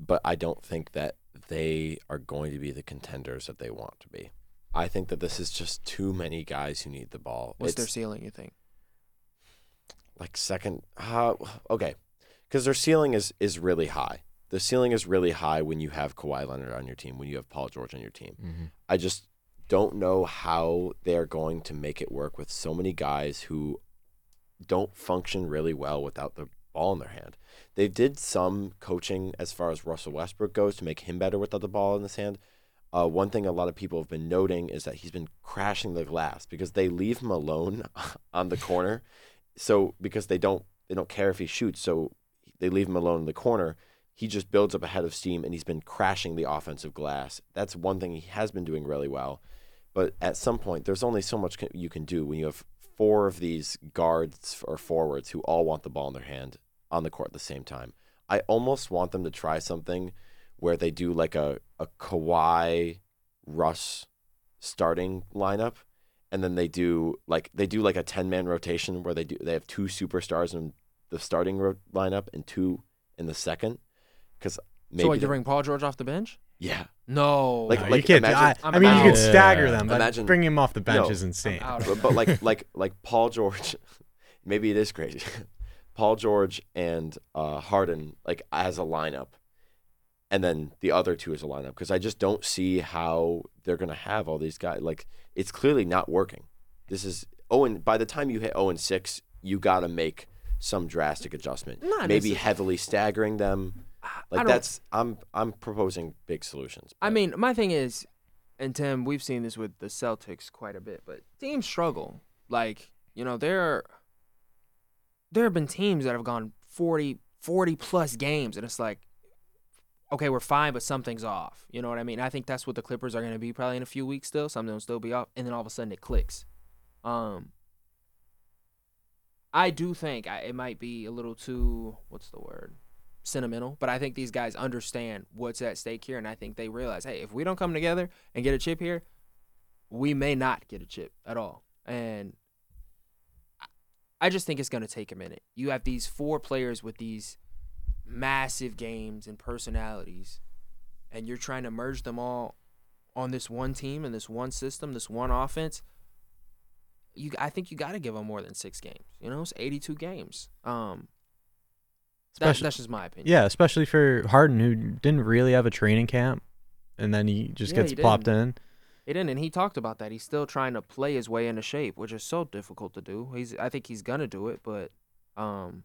Speaker 3: but I don't think that they are going to be the contenders that they want to be. I think that this is just too many guys who need the ball.
Speaker 1: What's their ceiling? You think?
Speaker 3: like second uh, okay. Cuz their ceiling is is really high. The ceiling is really high when you have Kawhi Leonard on your team, when you have Paul George on your team.
Speaker 4: Mhm.
Speaker 3: I just don't know how they're going to make it work with so many guys who don't function really well without the ball in their hand. They did some coaching as far as Russell Westbrook goes to make him better without the ball in his hand. Uh, one thing a lot of people have been noting is that he's been crashing the glass because they leave him alone on the corner. So because they don't they don't care if he shoots, so they leave him alone in the corner. He just builds up a head of steam, and he's been crashing the offensive glass. That's one thing he has been doing really well. But at some point, there's only so much you can do when you have four of these guards or forwards who all want the ball in their hand on the court at the same time. I almost want them to try something where they do like a, a Kawhi Russ starting lineup and then they do like they do like a 10 man rotation where they do they have two superstars in the starting ro- lineup and two in the second cuz maybe
Speaker 1: so, like, you
Speaker 3: the-
Speaker 1: bring Paul George off the bench?
Speaker 3: yeah
Speaker 1: No.
Speaker 3: Like-
Speaker 5: No,
Speaker 3: like,
Speaker 5: you can't.
Speaker 3: imagine-
Speaker 5: I,
Speaker 1: I'm
Speaker 5: I mean, you
Speaker 1: out.
Speaker 5: could stagger them, but
Speaker 3: Imagine-
Speaker 5: bringing him off the bench
Speaker 3: No,
Speaker 5: is insane.
Speaker 3: But, but like like like Paul George, maybe it is crazy. Paul George and uh, Harden like as a lineup, and then the other two as a lineup because I just don't see how they're gonna have all these guys. Like it's clearly not working. This is oh, and by the time you hit zero and six, you gotta make some drastic adjustment.
Speaker 1: Not
Speaker 3: maybe
Speaker 1: necessarily.
Speaker 3: heavily staggering them. Like that's I'm I'm proposing big solutions.
Speaker 1: I mean, my thing is, and Tim, we've seen this with the Celtics quite a bit, but teams struggle. Like, you know, there there have been teams that have gone 40, 40 plus games, and it's like, okay, we're fine, but something's off. You know what I mean? I think that's what the Clippers are going to be probably in a few weeks still. Something will still be off, and then all of a sudden it clicks. Um, I do think I, it might be a little too, what's the word? sentimental, but I think these guys understand what's at stake here, and I think they realize, hey, if we don't come together and get a chip here, we may not get a chip at all. And I- I just think it's going to take a minute. You have these four players with these massive games and personalities, and you're trying to merge them all on this one team and this one system, this one offense. You, I think you got to give them more than six games. You know, it's 82 games. Um, that, that's just my opinion.
Speaker 5: Yeah, especially for Harden, who didn't really have a training camp, and then he just
Speaker 1: Yeah,
Speaker 5: gets
Speaker 1: he
Speaker 5: plopped in.
Speaker 1: He didn't, and he talked about that. He's still trying to play his way into shape, which is so difficult to do. He's, I think he's gonna do it, but um,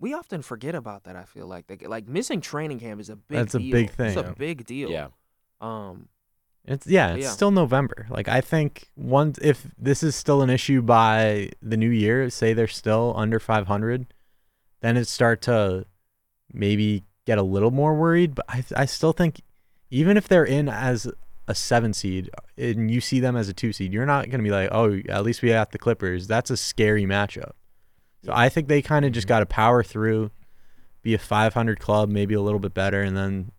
Speaker 1: we often forget about that. I feel like, like, like missing training camp is a big.
Speaker 5: That's a big thing.
Speaker 1: It's
Speaker 5: thing.
Speaker 1: a big deal.
Speaker 3: yeah.
Speaker 1: Um,
Speaker 5: It's yeah, it's
Speaker 1: Yeah.
Speaker 5: still November. Like I think once if this is still an issue by the new year, say they're still under 500, then it start to maybe get a little more worried. But I I still think even if they're in as a seven seed and you see them as a two seed, you're not going to be like, oh, at least we got the Clippers. That's a scary matchup. So I think they kind of just mm-hmm. got to power through, be a 500 club, maybe a little bit better, and then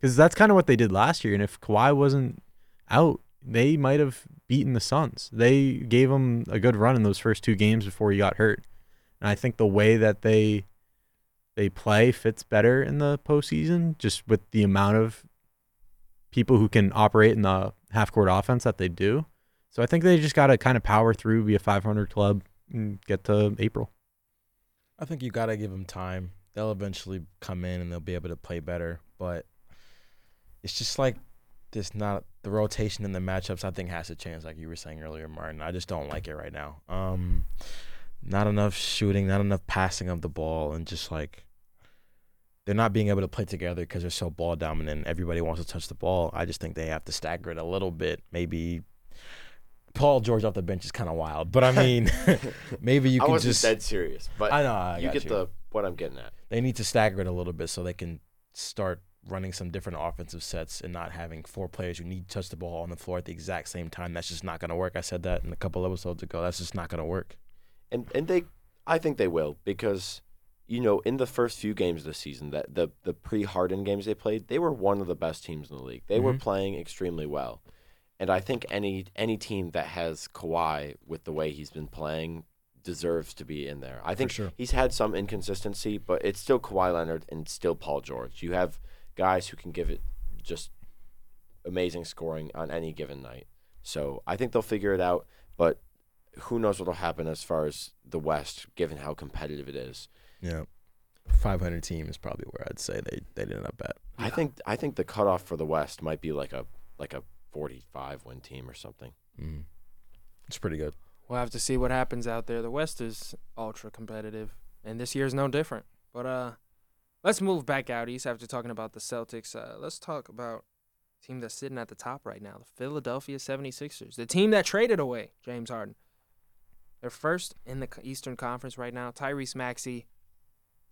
Speaker 5: because that's kind of what they did last year. And if Kawhi wasn't out, they might have beaten the Suns. They gave them a good run in those first two games before he got hurt. And I think the way that they they play fits better in the postseason, just with the amount of people who can operate in the half court offense that they do. So I think they just got to kind of power through, be a 500 club, get to April.
Speaker 4: I think you gotta give them time. They'll eventually come in and they'll be able to play better. But it's just like this not the rotation and the matchups. I think has to change, like you were saying earlier, Martin. I just don't like it right now. Um, not enough shooting, not enough passing of the ball, and just like they're not being able to play together because they're so ball dominant. Everybody wants to touch the ball. I just think they have to stagger it a little bit. Maybe Paul George off the bench is kind of wild, but I mean, maybe you
Speaker 3: I
Speaker 4: can
Speaker 3: wasn't
Speaker 4: just.
Speaker 3: dead serious, but
Speaker 4: I know. I
Speaker 3: you
Speaker 4: got
Speaker 3: get
Speaker 4: you.
Speaker 3: the what I'm getting at.
Speaker 4: they need to stagger it a little bit so they can start running some different offensive sets and not having four players who need to touch the ball on the floor at the exact same time. That's just not going to work. I said that in a couple episodes ago. That's just not going to work.
Speaker 3: and and they I think they will because you know in the first few games of the season that the the pre Harden games they played they were one of the best teams in the league. They were
Speaker 4: Mhm.
Speaker 3: playing extremely well, and I think any any team that has Kawhi with the way he's been playing deserves to be in there. I think
Speaker 4: sure.
Speaker 3: he's had some inconsistency, but it's still Kawhi Leonard and still Paul George. You have guys who can give it just amazing scoring on any given night. So I think they'll figure it out, but who knows what'll happen as far as the West, given how competitive it is.
Speaker 4: Yeah. 500 team is probably where I'd say they they ended up at.
Speaker 3: I think I think the cutoff for the West might be like a like a 45 win team or something.
Speaker 4: Mm. It's pretty good.
Speaker 1: We'll have to see what happens out there. The West is ultra competitive, and this year's no different. But uh, let's move back out east after talking about the Celtics. Uh, let's talk about a team that's sitting at the top right now, the Philadelphia 76ers, the team that traded away James Harden. They're first in the Eastern Conference right now. Tyrese Maxey,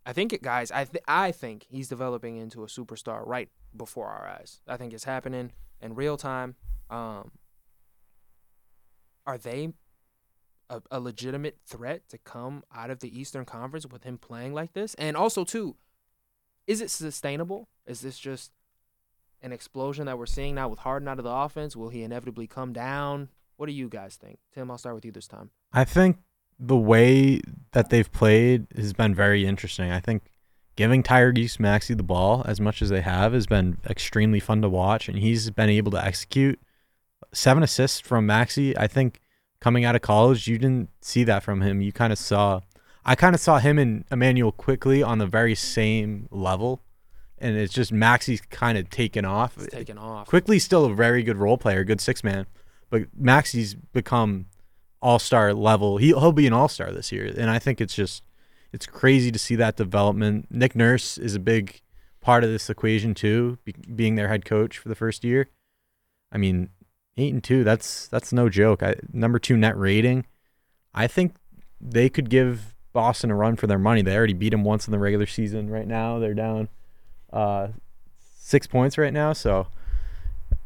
Speaker 1: I think it, guys. I th- I think he's developing into a superstar right before our eyes. I think it's happening in real time. Um, are they a, a legitimate threat to come out of the Eastern Conference with him playing like this? And also, too, is it sustainable? Is this just an explosion that we're seeing now with Harden out of the offense? Will he inevitably come down? What do you guys think? Tim, I'll start with you this time.
Speaker 5: I think the way that they've played has been very interesting. I think giving Tyrese Maxey the ball as much as they have has been extremely fun to watch, and he's been able to execute. Seven assists from Maxey. I think coming out of college, you didn't see that from him. You kind of saw, I kind of saw him and Immanuel Quickley on the very same level, and it's just Maxey's kind of taken off.
Speaker 1: It's taking off.
Speaker 5: Quickley's still a very good role player, good six man, but Maxey's become all star level. He he'll be an all star this year, and I think it's just it's crazy to see that development. Nick Nurse is a big part of this equation too, be, being their head coach for the first year. I mean, eight and two that's that's no joke. I, number two net rating. I think they could give Boston a run for their money. They already beat them once in the regular season. Right now, they're down uh, six points right now. So,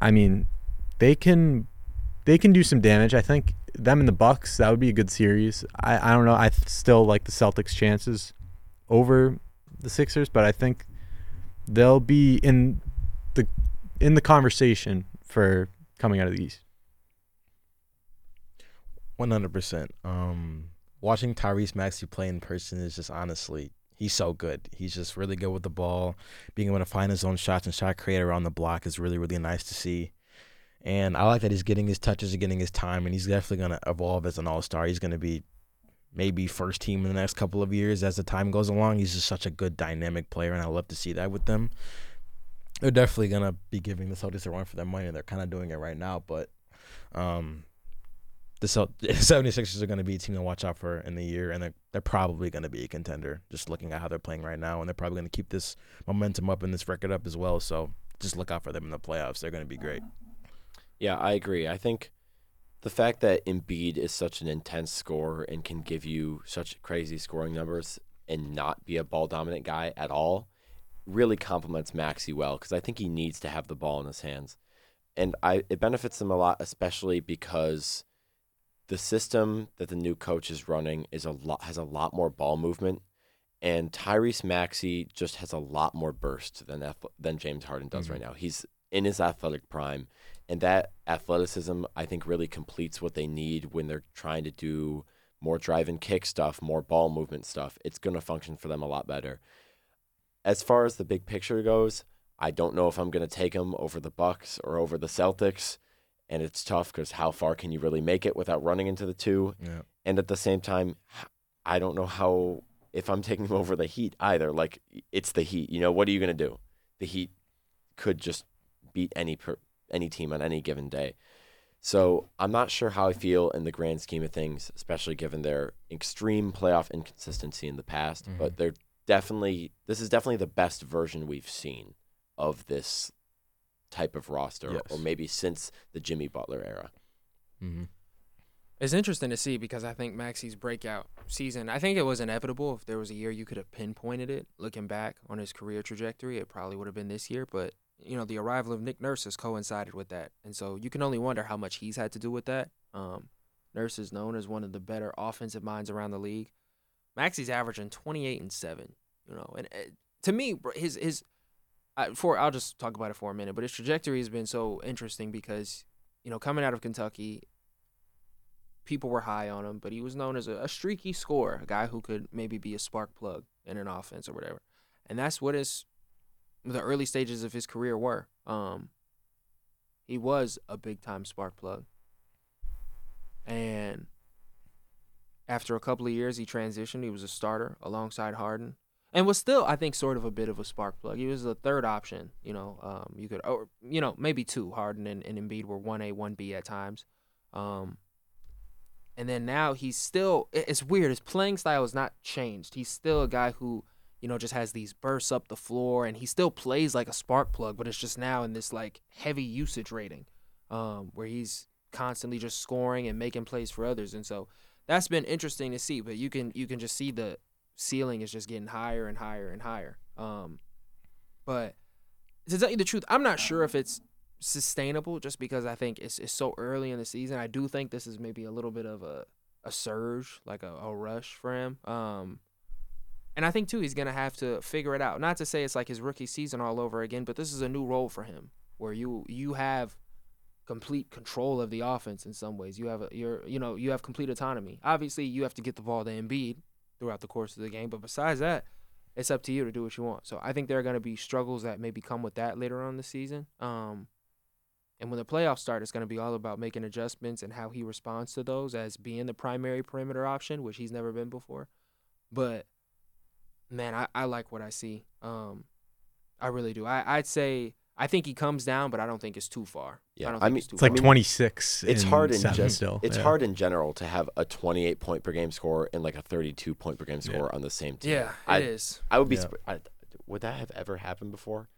Speaker 5: I mean, they can they can do some damage. I think them and the Bucks that would be a good series. I I don't know. I still like the Celtics' chances over the Sixers, but I think they'll be in the in the conversation for coming out of the East.
Speaker 4: One hundred percent. Um, watching Tyrese Maxey play in person is just honestly, he's so good. He's just really good with the ball. Being able to find his own shots and shot create around the block is really, really nice to see. And I like that he's getting his touches and getting his time, and he's definitely gonna evolve as an all star. He's gonna be maybe first team in the next couple of years as the time goes along. He's just such a good dynamic player, and I love to see that with them. They're definitely gonna be giving the Celtics a run for their money. And they're kind of doing it right now, but um, the Celt- 76ers are going to be a team to watch out for in the year, and they're, they're probably going to be a contender, just looking at how they're playing right now. And they're probably going to keep this momentum up and this record up as well. So just look out for them in the playoffs. They're going to be great.
Speaker 3: Yeah, I agree. I think the fact that Embiid is such an intense scorer and can give you such crazy scoring numbers and not be a ball dominant guy at all really complements Maxey well because I think he needs to have the ball in his hands, and I it benefits him a lot, especially because the system that the new coach is running is a lot has a lot more ball movement, and Tyrese Maxey just has a lot more burst than than James Harden does
Speaker 4: Mhm.
Speaker 3: right now. He's in his athletic prime, and that athleticism I think really completes what they need when they're trying to do more drive and kick stuff, more ball movement stuff. It's going to function for them a lot better. As far as the big picture goes, I don't know if I'm going to take them over the Bucks or over the Celtics, and it's tough because how far can you really make it without running into the two?
Speaker 4: Yeah.
Speaker 3: And at the same time, I don't know how if I'm taking them over the Heat either. Like it's the Heat, you know. What are you going to do? The Heat could just beat any per, any team on any given day. So I'm not sure how I feel in the grand scheme of things, especially given their extreme playoff inconsistency in the past.
Speaker 4: Mhm.
Speaker 3: But they're definitely this is definitely the best version we've seen of this type of roster,
Speaker 4: Yes.
Speaker 3: or maybe since the Jimmy Butler era.
Speaker 4: Mm-hmm.
Speaker 1: It's interesting to see because I think Maxey's breakout season, I think it was inevitable. If there was a year you could have pinpointed it, looking back on his career trajectory, it probably would have been this year. But, you know, the arrival of Nick Nurse has coincided with that. And so you can only wonder how much he's had to do with that. Um, Nurse is known as one of the better offensive minds around the league. Maxey's averaging 28 and 7, you know, and uh, to me, his, his, I, for I'll just talk about it for a minute, but his trajectory has been so interesting because, you know, coming out of Kentucky, people were high on him, but he was known as a, a streaky scorer, a guy who could maybe be a spark plug in an offense or whatever. And that's what the early stages of his career were. Um, he was a big time spark plug. And after a couple of years, he transitioned. He was a starter alongside Harden, and was still, I think, sort of a bit of a spark plug. He was the third option. You know, um, you could, or you know, maybe two. Harden and, and Embiid were one A, one B at times. Um, and then now he's still. It's weird. His playing style has not changed. He's still a guy who, you know, just has these bursts up the floor, and he still plays like a spark plug. But it's just now in this like heavy usage rating, um, where he's constantly just scoring and making plays for others. And so that's been interesting to see. But you can you can just see the ceiling is just getting higher and higher and higher. Um, but to tell you the truth, I'm not sure if it's sustainable just because I think it's it's so early in the season. I do think this is maybe a little bit of a a surge, like a, a rush for him. Um, and I think too he's gonna have to figure it out. Not to say it's like his rookie season all over again, but this is a new role for him where you you have complete control of the offense in some ways. You have a, you're you know you have complete autonomy. Obviously, you have to get the ball to Embiid throughout the course of the game, but besides that, it's up to you to do what you want. So I think there are going to be struggles that maybe come with that later on in the season. Um, and when the playoffs start, it's going to be all about making adjustments and how he responds to those as being the primary perimeter option, which he's never been before. But man, I, I like what I see. Um, I really do. I, I'd say I think he comes down, but I don't think it's too far.
Speaker 3: Yeah,
Speaker 1: I don't
Speaker 3: I mean-
Speaker 1: it's too
Speaker 5: It's like 26.
Speaker 3: It's
Speaker 5: in
Speaker 3: hard in
Speaker 5: seven
Speaker 3: just
Speaker 5: still.
Speaker 3: it's
Speaker 5: yeah.
Speaker 3: hard in general to have a 28 point per game score and like a 32 point per game
Speaker 5: Yeah.
Speaker 3: score on the same team.
Speaker 1: Yeah,
Speaker 3: I,
Speaker 1: it is.
Speaker 3: I would be.
Speaker 4: Yeah.
Speaker 3: surp- I, would that have ever happened before?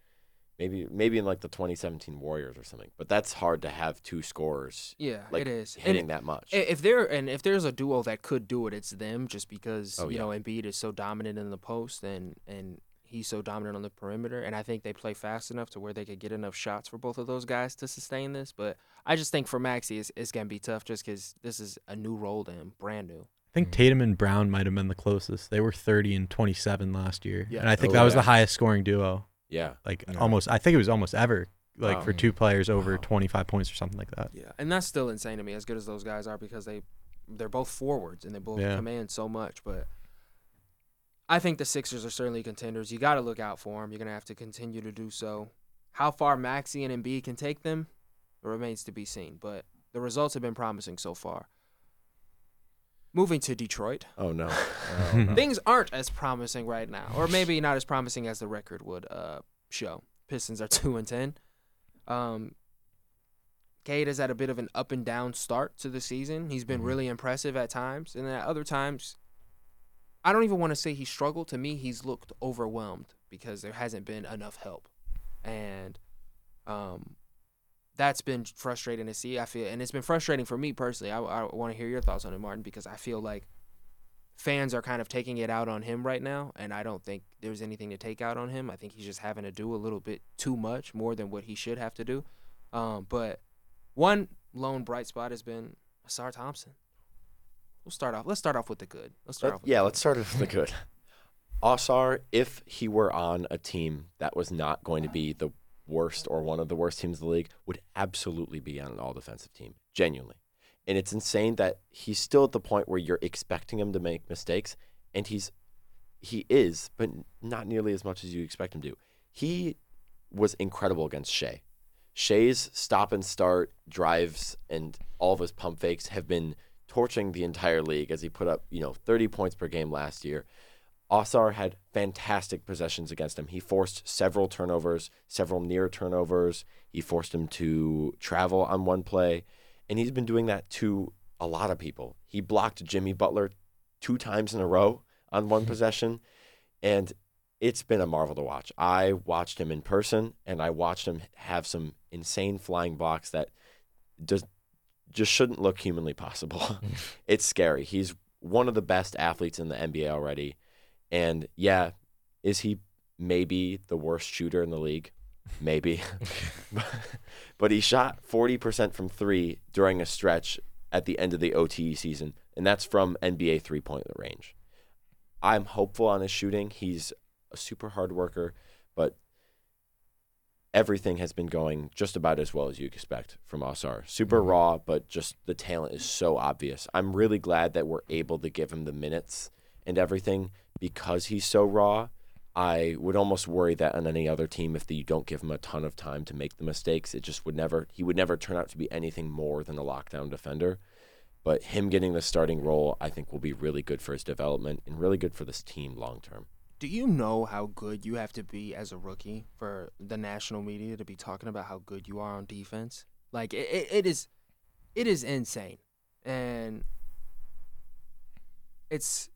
Speaker 3: Maybe maybe in like the 2017 Warriors or something. But that's hard to have two scorers
Speaker 1: Yeah,
Speaker 3: like
Speaker 1: it is. And
Speaker 3: hitting that much.
Speaker 1: If there and if there's a duo that could do it, it's them. Just because
Speaker 3: Oh,
Speaker 1: you
Speaker 3: yeah.
Speaker 1: know Embiid is so dominant in the post and and he's so dominant on the perimeter, and I think they play fast enough to where they could get enough shots for both of those guys to sustain this. But I just think for Maxey, it's, it's gonna be tough just because this is a new role to him, brand new.
Speaker 5: I think mm-hmm. Tatum and Brown might have been the closest. They were 30 and 27 last year.
Speaker 1: Yeah.
Speaker 5: And I think
Speaker 3: Oh,
Speaker 5: that was
Speaker 3: yeah.
Speaker 5: the highest scoring duo.
Speaker 3: Yeah.
Speaker 5: Like
Speaker 4: Yeah.
Speaker 5: almost, I think it was almost ever, like
Speaker 3: Wow.
Speaker 5: for two players over
Speaker 3: Wow.
Speaker 5: 25 points or something like that.
Speaker 1: Yeah, and that's still insane to me. As good as those guys are, because they they're both forwards and they both
Speaker 5: Yeah.
Speaker 1: command so much. But I think the Sixers are certainly contenders. You got to look out for them. You're gonna have to continue to do so. How far Maxey and Embiid can take them remains to be seen. But the results have been promising so far. Moving to Detroit,
Speaker 3: Oh no.
Speaker 4: Oh, no.
Speaker 1: things aren't as promising right now, or maybe not as promising as the record would uh, show. Pistons are two and ten. Um, Cade has had a bit of an up and down start to the season. He's been
Speaker 4: Mhm.
Speaker 1: really impressive at times, and then at other times, I don't even want to say he struggled. To me, he's looked overwhelmed because there hasn't been enough help, and um, that's been frustrating to see. I feel, and it's been frustrating for me personally. I, I want to hear your thoughts on it, Martin, because I feel like fans are kind of taking it out on him right now, and I don't think there's anything to take out on him. I think he's just having to do a little bit too much, more than what he should have to do. Um, but one lone bright spot has been Ausar Thompson. We'll start off. Let's start off with the good. Let's start
Speaker 3: Let-
Speaker 1: off. With
Speaker 3: yeah, let's start off with the good. Ausar, if he were on a team that was not going to be the worst or one of the worst teams in the league, would absolutely be on an all defensive team. Genuinely. And it's insane that he's still at the point where you're expecting him to make mistakes, and he's he is, but not nearly as much as you expect him to. He was incredible against Shai. Shai's stop and start drives and all of his pump fakes have been torching the entire league as he put up, you know, 30 points per game last year. Ausar had fantastic possessions against him. He forced several turnovers, several near turnovers. He forced him to travel on one play, and he's been doing that to a lot of people. He blocked Jimmy Butler two times in a row on one possession, and it's been a marvel to watch. I watched him in person, and I watched him have some insane flying blocks that just just shouldn't look humanly possible. it's scary. He's one of the best athletes in the NBA already. And yeah, is he maybe the worst shooter in the league? Maybe. but he shot 40% from three during a stretch at the end of the OTE season, and that's from NBA three point range. I'm hopeful on his shooting. He's a super hard worker, but everything has been going just about as well as you expect from Ausar. Super mm-hmm. raw, but just the talent is so obvious. I'm really glad that we're able to give him the minutes and everything because he's so raw. I would almost worry that on any other team, if you don't give him a ton of time to make the mistakes, it just would never. He would never turn out to be anything more than a lockdown defender. But him getting the starting role, I think, will be really good for his development and really good for this team long term.
Speaker 1: Do you know how good you have to be as a rookie for the national media to be talking about how good you are on defense? Like it, it, it is, it is insane, and it's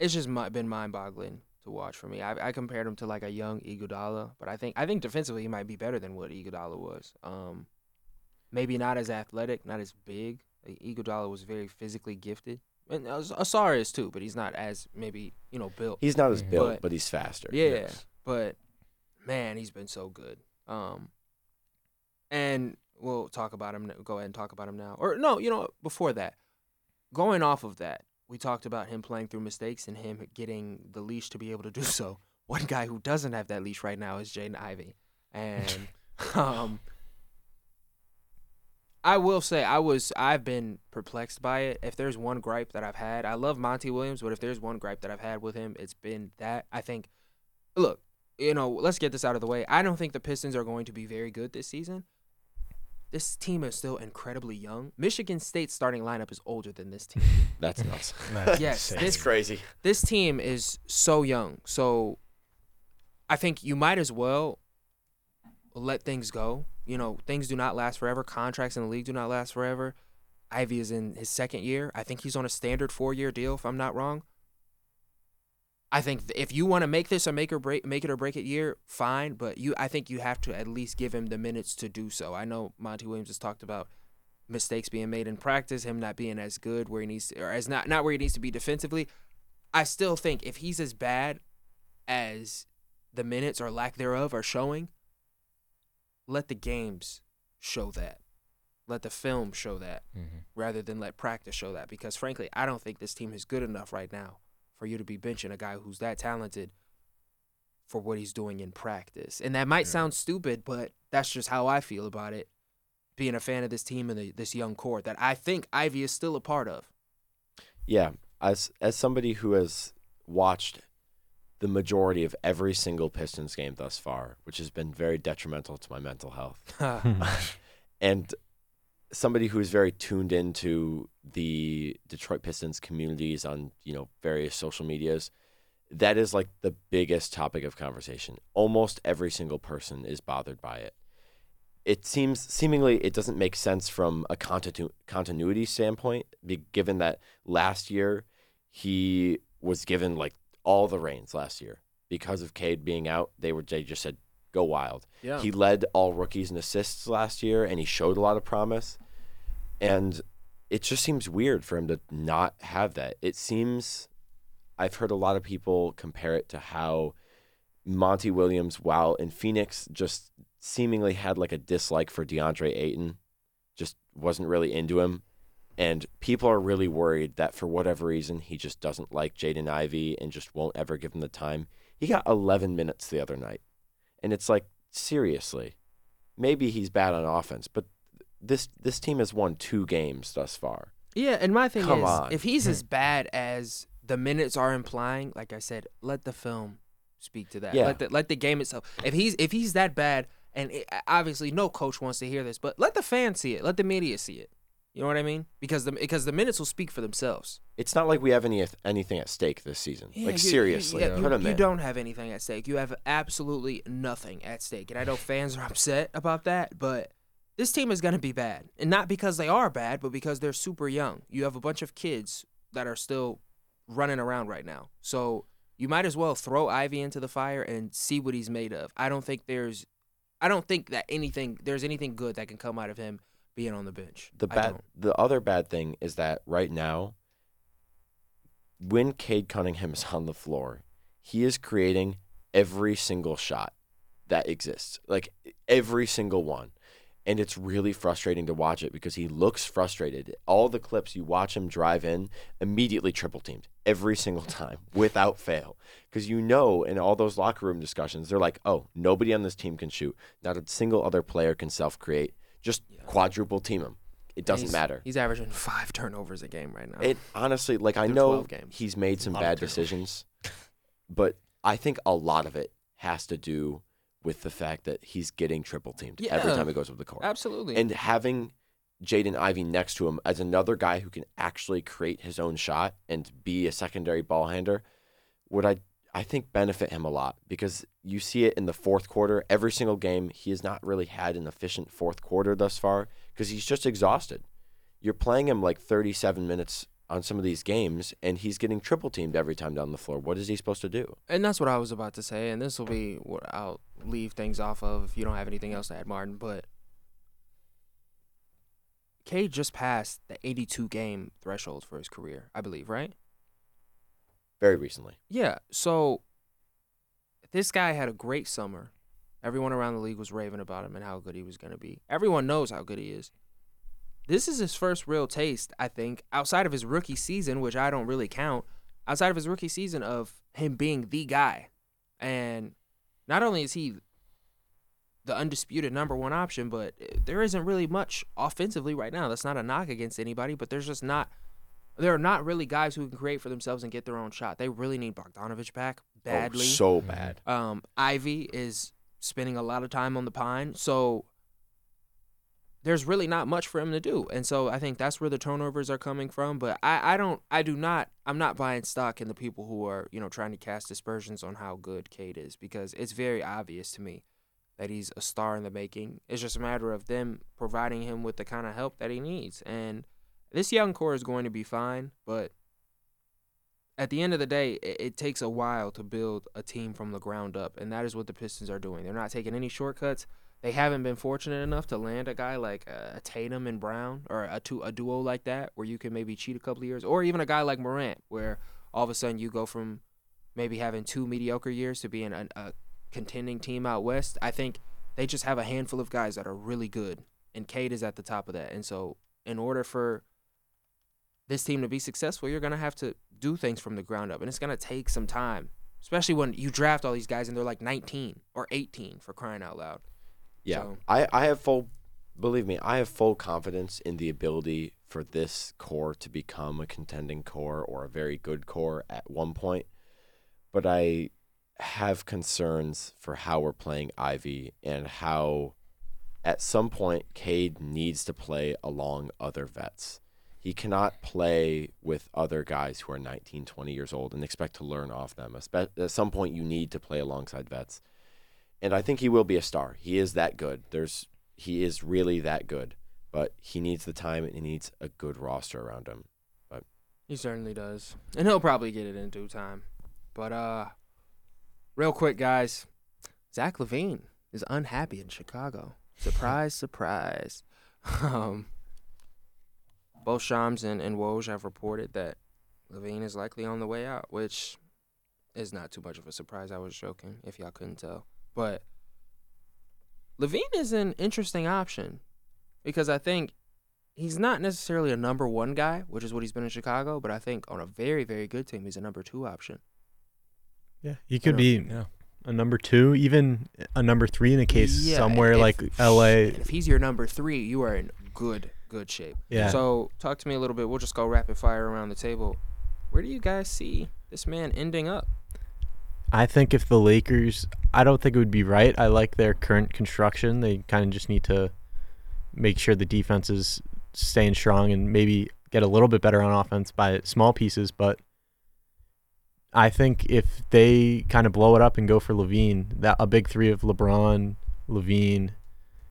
Speaker 1: it's just mi- been mind-boggling to watch for me. I, I compared him to like a young Iguodala, but I think I think defensively he might be better than what Iguodala was. Um, maybe not as athletic, not as big. Like, Iguodala was very physically gifted, and As- Ausar is too, but he's not as maybe you know built.
Speaker 3: He's not as built,
Speaker 1: But-
Speaker 3: but, he's faster.
Speaker 1: Yeah,
Speaker 3: Yes.
Speaker 1: but man, he's been so good. Um, and we'll talk about him. Go ahead and talk about him now. Or no, you know, before that, going off of that, we talked about him playing through mistakes and him getting the leash to be able to do so. One guy who doesn't have that leash right now is Jaden Ivey, and um, I will say I was I've been perplexed by it. If there's one gripe that I've had, I love Monty Williams, but if there's one gripe that I've had with him, it's been that I think look, you know, let's get this out of the way. I don't think the Pistons are going to be very good this season. This team is still incredibly young. Michigan State's starting lineup is older than this team.
Speaker 3: That's nuts.
Speaker 4: That's
Speaker 1: Yes,
Speaker 4: insane.
Speaker 1: this-
Speaker 3: It's crazy.
Speaker 1: this team is so young. So I think you might as well let things go. You know, things do not last forever. Contracts in the league do not last forever. Ivey is in his second year. I think he's on a standard four year deal, if I'm not wrong. I think if you want to make this a make or break, make it or break it year, fine. But you, I think you have to at least give him the minutes to do so. I know Monty Williams has talked about mistakes being made in practice, him not being as good where he needs to, or as not not where he needs to be defensively. I still think if he's as bad as the minutes or lack thereof are showing, let the games show that. Let the film show that
Speaker 4: Mhm.
Speaker 1: rather than let practice show that. Because frankly, I don't think this team is good enough right now for you to be benching a guy who's that talented for what he's doing in practice. And that might
Speaker 4: Yeah.
Speaker 1: sound stupid, but that's just how I feel about it. Being a fan of this team and the, this young core that I think Ivey is still a part of.
Speaker 3: Yeah, as as somebody who has watched the majority of every single Pistons game thus far, which has been very detrimental to my mental health, and somebody who is very tuned into the Detroit Pistons communities on you know various social medias, that is like the biggest topic of conversation. Almost every single person is bothered by it. It seems seemingly it doesn't make sense from a continu- continuity standpoint, given that last year he was given like all the reins last year because of Cade being out. They were they just said go wild.
Speaker 1: Yeah.
Speaker 3: He led all rookies in assists last year, and he showed a lot of promise. And it just seems weird for him to not have that. It seems I've heard a lot of people compare it to how Monty Williams, while in Phoenix, just seemingly had like a dislike for DeAndre Ayton, just wasn't really into him. And people are really worried that for whatever reason, he just doesn't like Jaden Ivey and just won't ever give him the time. He got 11 minutes the other night. And it's like, seriously, maybe he's bad on offense, but this this team has won two games thus far.
Speaker 1: Yeah, and my thing
Speaker 3: Come
Speaker 1: is,
Speaker 3: on.
Speaker 1: if he's as hmm. bad as the minutes are implying, like I said, let the film speak to that.
Speaker 3: Yeah.
Speaker 1: Let the let the game itself. If he's if he's that bad, and it, obviously no coach wants to hear this, but let the fans see it. Let the media see it. You know what I mean? Because the because the minutes will speak for themselves.
Speaker 3: It's not like we have any anything at stake this season.
Speaker 1: Yeah,
Speaker 3: like
Speaker 1: you-
Speaker 3: seriously,
Speaker 1: you, you, you don't have anything at stake. You have absolutely nothing at stake, and I know fans are upset about that, but this team is going to be bad, and not because they are bad, but because they're super young. You have a bunch of kids that are still running around right now, so you might as well throw Ivey into the fire and see what he's made of. I don't think there's, I don't think that anything there's anything good that can come out of him being on the bench.
Speaker 3: The bad, the other bad thing is that right now, when Cade Cunningham is on the floor, he is creating every single shot that exists, like every single one, and it's really frustrating to watch it because he looks frustrated. All the clips you watch him drive in, immediately triple teamed every single time without fail, because you know in all those locker room discussions, they're like, "Oh, nobody on this team can shoot. Not a single other player can self create. Just quadruple team him. It doesn't
Speaker 1: He's-
Speaker 3: matter."
Speaker 1: He's averaging five turnovers a game right now.
Speaker 3: It honestly, like I know he's made some bad decisions, but I think a lot of it has to do with the fact that he's getting triple teamed every time he goes up the court,
Speaker 1: Absolutely.
Speaker 3: and having Jaden Ivey next to him as another guy who can actually create his own shot and be a secondary ball handler would I I think benefit him a lot because you see it in the fourth quarter every single game. He has not really had an efficient fourth quarter thus far because he's just exhausted. You're playing him like 37 minutes on some of these games, and he's getting triple teamed every time down the floor. What is he supposed to do?
Speaker 1: And that's what I was about to say, and this will be what I'll leave things off of if you don't have anything else to add, Martin. But Cade just passed the 82 game threshold for his career, I believe, right?
Speaker 3: Very recently,
Speaker 1: Yeah. So this guy had a great summer. Everyone around the league was raving about him and how good he was going to be. Everyone knows how good he is. This is his first real taste, I think, outside of his rookie season, which I don't really count, outside of his rookie season of him being the guy. And not only is he the undisputed number one option, but eh, there isn't really much offensively right now. That's not a knock against anybody, but there's just not there are not really guys who can create for themselves and get their own shot. They really need Bogdanovich back badly.
Speaker 3: Oh, so bad.
Speaker 1: Um, Ivey is spending a lot of time on the pine, so there's really not much for him to do. And so I think that's where the turnovers are coming from. But I, I don't, I do not, I'm not buying stock in the people who are, you know, trying to cast dispersions on how good Cade is because it's very obvious to me that he's a star in the making. It's just a matter of them providing him with the kind of help that he needs. And this young core is going to be fine, but at the end of the day, it, it takes a while to build a team from the ground up, and that is what the Pistons are doing. They're not taking any shortcuts. They haven't been fortunate enough to land a guy like uh, a Tatum and Brown, or a, a duo like that, where you can maybe cheat a couple of years, or even a guy like Morant, where all of a sudden you go from maybe having two mediocre years to being a, a contending team out west. I think they just have a handful of guys that are really good, and Cade is at the top of that. And so, in order for this team to be successful, you're gonna have to do things from the ground up, and it's gonna take some time, especially when you draft all these guys and they're like 19 or 18 for crying out loud.
Speaker 3: Yeah,
Speaker 1: So-
Speaker 3: I, I have full, believe me, I have full confidence in the ability for this core to become a contending core or a very good core at one point. But I have concerns for how we're playing Ivey and how at some point Cade needs to play along other vets. He cannot play with other guys who are 19, 20 years old and expect to learn off them. At some point, you need to play alongside vets and I think he will be a star. He is that good. There's he is really that good, but he needs the time and he needs a good roster around him.
Speaker 1: But he certainly does, and he'll probably get it in due time. But uh, real quick, guys, Zach LaVine is unhappy in Chicago. Surprise, surprise. Um, both Shams and, and Woj have reported that LaVine is likely on the way out, which is not too much of a surprise. I was joking if y'all couldn't tell. But LaVine is an interesting option because I think he's not necessarily a number one guy, which is what he's been in Chicago, but I think on a very, very good team, he's a number two option.
Speaker 5: Yeah, he could be
Speaker 4: Yeah.
Speaker 5: a number two, even a number three in a case
Speaker 1: Yeah,
Speaker 5: somewhere
Speaker 1: if-
Speaker 5: like L.A.
Speaker 1: If he's your number three, you are in good, good shape.
Speaker 5: Yeah.
Speaker 1: So talk to me a little bit. We'll just go rapid fire around the table. Where do you guys see this man ending up?
Speaker 5: I think if the Lakers, I don't think it would be right. I like their current construction. They kind of just need to make sure the defense is staying strong and maybe get a little bit better on offense by small pieces. But I think if they kind of blow it up and go for LaVine, that a big three of LeBron, LaVine,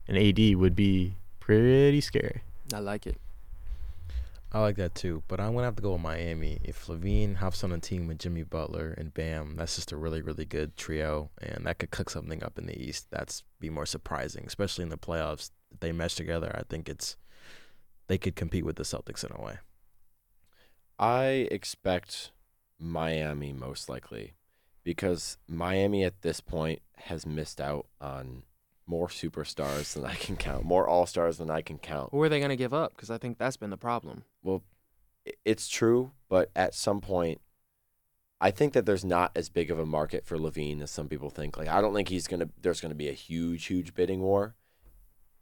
Speaker 5: and AD would be pretty scary.
Speaker 1: I like it.
Speaker 4: I like that too, but I'm gonna have to go with Miami. If LaVine hops on a team with Jimmy Butler and Bam, that's just a really, really good trio, and that could cook something up in the East. That's be more surprising, especially in the playoffs. If they mesh together. I think it's they could compete with the Celtics in a way.
Speaker 3: I expect Miami most likely because Miami at this point has missed out on more superstars than I can count, more all stars than I can count.
Speaker 1: Who are they going to give up? Because I think that's been the problem.
Speaker 3: Well, It's true, but at some point, I think that there's not as big of a market for LaVine as some people think. Like, I don't think he's gonna. There's gonna be a huge, huge bidding war.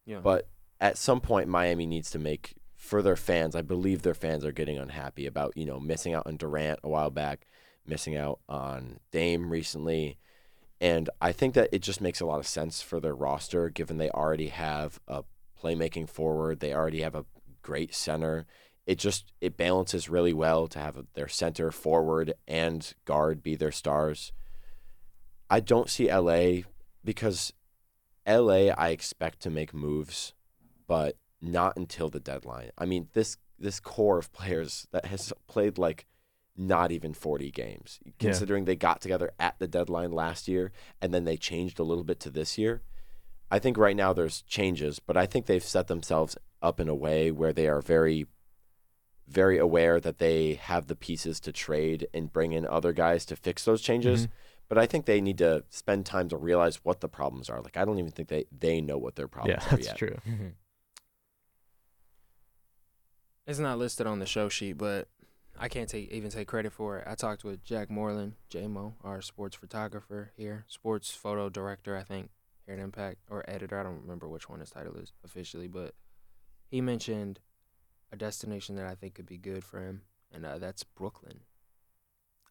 Speaker 1: Yeah.
Speaker 3: But at some point, Miami needs to make for their fans. I believe their fans are getting unhappy about you know missing out on Durant a while back, missing out on Dame recently, and I think that it just makes a lot of sense for their roster given they already have a playmaking forward. They already have a great center. It just it balances really well to have their center, forward, and guard be their stars. I don't see LA because LA I expect to make moves, but not until the deadline. I mean, this this core of players that has played like not even 40 games, considering they got together at the deadline last year and then they changed a little bit to this year. I think right now there's changes, but I think they've set themselves up in a way where they are very very aware that they have the pieces to trade and bring in other guys to fix those changes.
Speaker 5: Mhm.
Speaker 3: But I think they need to spend time to realize what the problems are. Like I don't even think they, they know what their problems
Speaker 5: yeah,
Speaker 3: are
Speaker 5: that's
Speaker 3: yet.
Speaker 5: true.
Speaker 1: It's not listed on the show sheet, but I can't take even take credit for it. I talked with Jack Moreland, JMO, our sports photographer here, sports photo director, I think, here at Impact, or editor. I don't remember which one his title is officially, but he mentioned a destination that I think could be good for him, and uh, that's Brooklyn.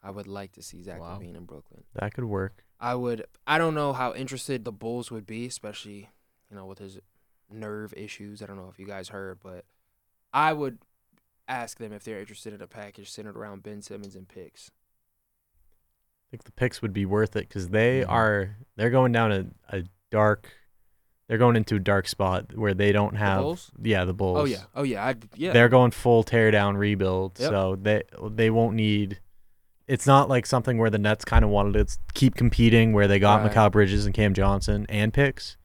Speaker 1: I would like to see Zach
Speaker 4: Wow.
Speaker 1: LaVine in Brooklyn.
Speaker 5: That could work.
Speaker 1: I would. I don't know how interested the Bulls would be, especially you know with his nerve issues. I don't know if you guys heard, but I would ask them if they're interested in a package centered around Ben Simmons and picks.
Speaker 5: I think the picks would be worth it because they
Speaker 4: Mhm.
Speaker 5: are they're going down a, a dark they're going into a dark spot where they don't have
Speaker 1: Bulls?
Speaker 5: yeah the Bulls
Speaker 1: Oh yeah. Oh yeah. I yeah.
Speaker 5: they're going full tear down rebuild
Speaker 1: Yep.
Speaker 5: so they they won't need it's not like something where the Nets kind of wanted to keep competing where they got
Speaker 1: Right.
Speaker 5: Mikal Bridges and Cam Johnson and picks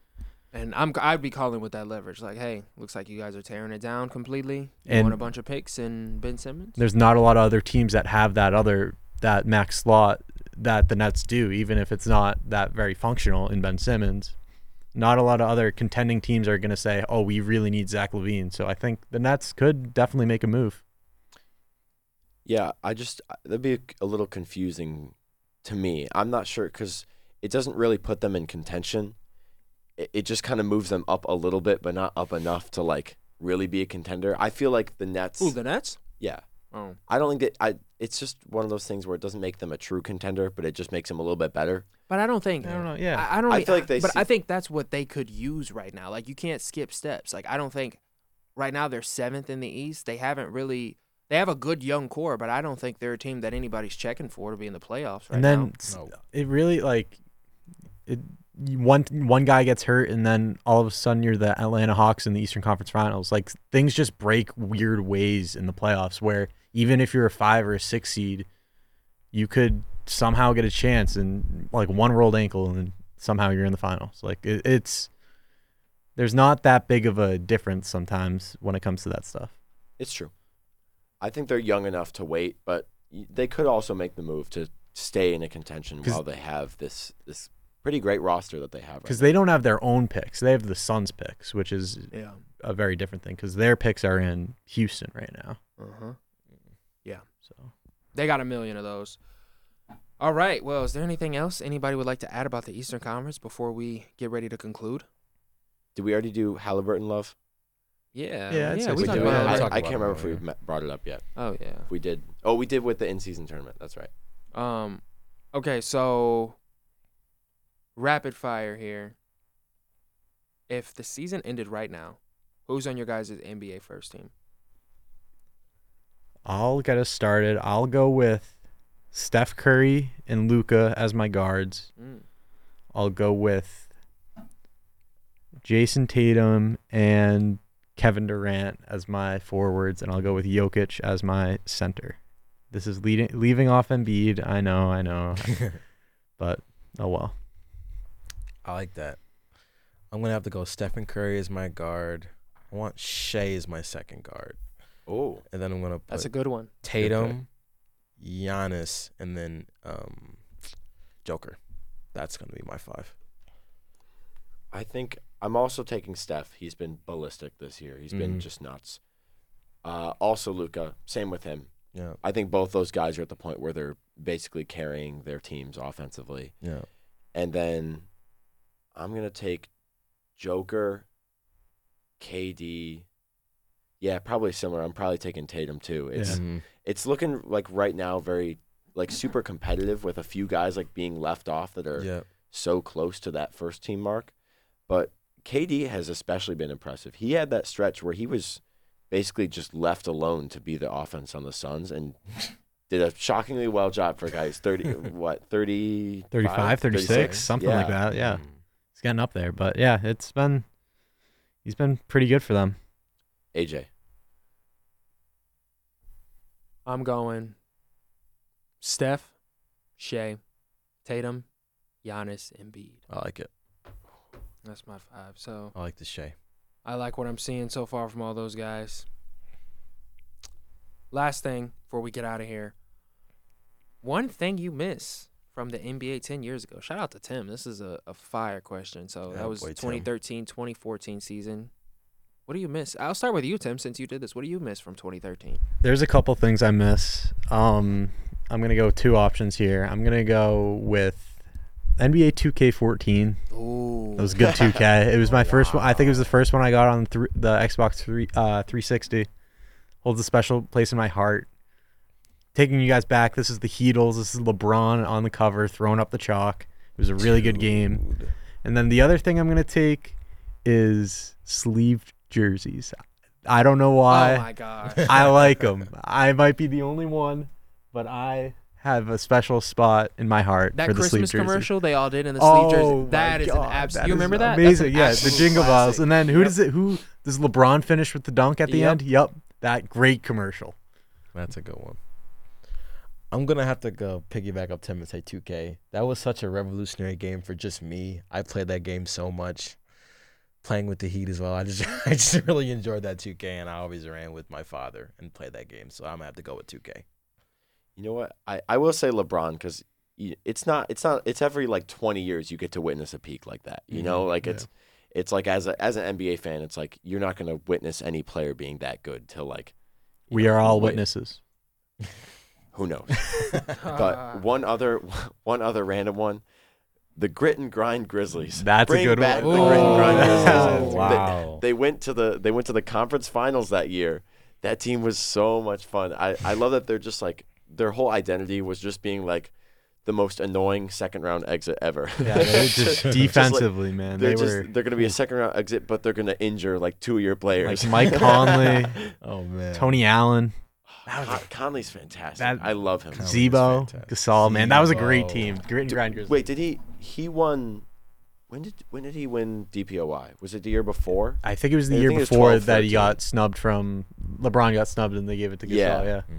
Speaker 1: and I'm I'd be calling with that leverage. Like, hey, looks like you guys are tearing it down completely. You
Speaker 5: And-
Speaker 1: want a bunch of picks and Ben Simmons?
Speaker 5: there's not a lot of other teams that have that other that max slot that the Nets do, even if it's not that very functional in Ben Simmons. Not a lot of other contending teams are going to say, "Oh, we really need Zach LaVine." So I think the Nets could definitely make a move.
Speaker 3: Yeah, I just uh, that'd be a, a little confusing to me. I'm not sure because it doesn't really put them in contention. It, it just kind of moves them up a little bit, but not up enough to like really be a contender. I feel like the Nets.
Speaker 1: Ooh, the Nets.
Speaker 3: yeah,
Speaker 1: Oh,
Speaker 3: I don't think that I. It's just one of those things where it doesn't make them a true contender, but it just makes them a little bit better.
Speaker 1: but I don't think.
Speaker 5: I don't know. Yeah,
Speaker 1: I, I don't.
Speaker 3: I feel like they
Speaker 1: But
Speaker 3: see-
Speaker 1: I think that's what they could use right now. Like you can't skip steps. Like I don't think right now they're seventh in the East. They haven't really. They have a good young core, but I don't think they're a team that anybody's checking for to be in the playoffs right
Speaker 5: and then
Speaker 1: now.
Speaker 5: s-
Speaker 4: No.
Speaker 5: it really like it. One one guy gets hurt, and then all of a sudden you're the Atlanta Hawks in the Eastern Conference Finals. Like things just break weird ways in the playoffs, where even if you're a five or a six seed, you could somehow get a chance and like one rolled ankle, and somehow you're in the finals. Like it, it's there's not that big of a difference sometimes when it comes to that stuff.
Speaker 3: It's true. I think they're young enough to wait, but they could also make the move to stay in a contention while they have this this pretty great roster that they have. Right
Speaker 5: because they don't have their own picks. They have the Suns picks, which is
Speaker 1: Yeah.
Speaker 5: a very different thing because their picks are in Houston right now.
Speaker 1: Uh huh. Yeah.
Speaker 5: So
Speaker 1: They got a million of those. All right. Well, is there anything else anybody would like to add about the Eastern Conference before we get ready to conclude?
Speaker 3: Did we already do Halliburton love?
Speaker 1: Yeah.
Speaker 5: Yeah,
Speaker 1: yeah.
Speaker 5: say
Speaker 1: We
Speaker 5: so.
Speaker 1: talked
Speaker 3: did.
Speaker 5: Yeah,
Speaker 1: about
Speaker 3: I,
Speaker 1: it.
Speaker 3: I can't
Speaker 4: it
Speaker 3: remember if we brought it up yet.
Speaker 1: Oh yeah.
Speaker 3: If we did. Oh, we did with the in-season tournament. That's right.
Speaker 1: Um. Okay. So. Rapid fire here. If the season ended right now, who's on your guys' NBA first team?
Speaker 5: I'll get us started. I'll go with Steph Curry and Luka as my guards.
Speaker 1: Mm.
Speaker 5: I'll go with Jayson Tatum and Kevin Durant as my forwards, and I'll go with Jokic as my center. This is leading leaving off Embiid. I know, I know, but oh well.
Speaker 4: I like that. I'm gonna have to go Stephen Curry as my guard. I want Shai as my second guard,
Speaker 3: Oh,
Speaker 4: and then I'm gonna put
Speaker 1: That's a good one.
Speaker 4: Tatum, Giannis, and then um, Joker. That's gonna be my five.
Speaker 3: I think I'm also taking Steph. He's been ballistic this year. He's been
Speaker 4: Mhm.
Speaker 3: just nuts. Uh, also, Luka. Same with him.
Speaker 4: Yeah,
Speaker 3: I think both those guys are at the point where they're basically carrying their teams offensively.
Speaker 4: yeah.
Speaker 3: And then I'm gonna take Joker, KD. Yeah, probably similar. I'm probably taking Tatum too. It's
Speaker 4: Mhm.
Speaker 3: it's looking like right now very like super competitive with a few guys like being left off that are
Speaker 4: yeah.
Speaker 3: so close to that first team mark. But KD has especially been impressive. He had that stretch where he was basically just left alone to be the offense on the Suns and did a shockingly well job for guys 30 what 30
Speaker 5: 35, 36, something like
Speaker 3: Yeah.
Speaker 5: that. Yeah. He's getting up there, but yeah, it's been he's been pretty good for them.
Speaker 3: AJ.
Speaker 1: I'm going Steph, Shai, Tatum, Giannis, Embiid.
Speaker 4: I like it.
Speaker 1: That's my five. So
Speaker 4: I like the Shai.
Speaker 1: I like what I'm seeing so far from all those guys. Last thing before we get out of here. One thing you miss from the NBA 10 years ago. Shout out to Tim. This is a, a fire question. So
Speaker 4: Yeah,
Speaker 1: that was
Speaker 4: boy, Tim.
Speaker 1: 2013 2014 season. What do you miss? I'll start with you, Tim, since you did this. What do you miss from 2013?
Speaker 5: There's a couple things I miss. Um, I'm gonna go two options here. I'm gonna go with NBA 2K14.
Speaker 1: Ooh.
Speaker 5: It was a good 2K. It was my first one. I think it was the first one I got on thr the Xbox 3 uh, 360. Holds a special place in my heart. Taking you guys back, this is the Heatles. This is LeBron on the cover, throwing up the chalk. It was a really good game. And then the other thing I'm gonna take is sleeve jerseys. I don't know oh why.
Speaker 1: Oh my gosh.
Speaker 5: I like them. I might be the only one, but I have a special spot in my heart
Speaker 1: That
Speaker 5: for the sleeve
Speaker 1: Christmas
Speaker 5: jersey.
Speaker 1: commercial they all did in the sleeve
Speaker 5: Oh
Speaker 1: jersey.
Speaker 5: my
Speaker 1: That is an absolute. You remember that?
Speaker 5: Amazing. Yeah, the jingle bells. And then who
Speaker 1: Yep.
Speaker 5: does it? Who does LeBron finish with the dunk at the
Speaker 1: Yep.
Speaker 5: end? Yep, that great commercial.
Speaker 4: That's a good one. I'm gonna have to go piggyback up Tim and say 2K. That was such a revolutionary game for just me. I played that game so much, playing with the Heat as well. I just I just really enjoyed that 2K, and I always ran with my father and played that game. So I'm gonna have to go with 2K.
Speaker 3: You know what? I, I will say LeBron because it's not it's not it's every like 20 years you get to witness a peak like that. You know,
Speaker 4: Mhm,
Speaker 3: like
Speaker 4: yeah.
Speaker 3: it's it's like as a as an NBA fan, it's like you're not going to witness any player being that good till like
Speaker 5: We
Speaker 3: know,
Speaker 5: are all
Speaker 3: wait,
Speaker 5: witnesses.
Speaker 3: Who knows? but one other one other random one, the Grit and Grind Grizzlies.
Speaker 5: That's a good
Speaker 3: back
Speaker 5: one.
Speaker 3: The Grit and Grind Grizzlies.
Speaker 4: wow.
Speaker 3: They, they went to the they went to the conference finals that year. That team was so much fun. I, I love that they're just like their whole identity was just being like the most annoying second round exit ever.
Speaker 5: Yeah, they just
Speaker 3: like-
Speaker 5: defensively, man.
Speaker 3: they're
Speaker 5: They
Speaker 3: just
Speaker 5: were
Speaker 3: they're gonna be a second round exit, but they're gonna injure like two of your players.
Speaker 5: like Mike Conley,
Speaker 4: oh man.
Speaker 5: Tony Allen,
Speaker 3: Con- Conley's fantastic.
Speaker 5: That-
Speaker 3: I love him.
Speaker 4: Conley's
Speaker 5: Z-Bo,
Speaker 4: fantastic.
Speaker 5: Gasol. Man, that was a great team. Grit and
Speaker 3: D-
Speaker 5: grind Grizzlies.
Speaker 3: Wait, did he he won? When did when did he win DPOY? Was it the year before?
Speaker 5: I think it was the
Speaker 3: I
Speaker 5: year
Speaker 3: think it was
Speaker 5: before
Speaker 3: 12,
Speaker 5: that he got snubbed from LeBron got snubbed and they gave it to Gasol.
Speaker 3: Yeah.
Speaker 5: Yeah,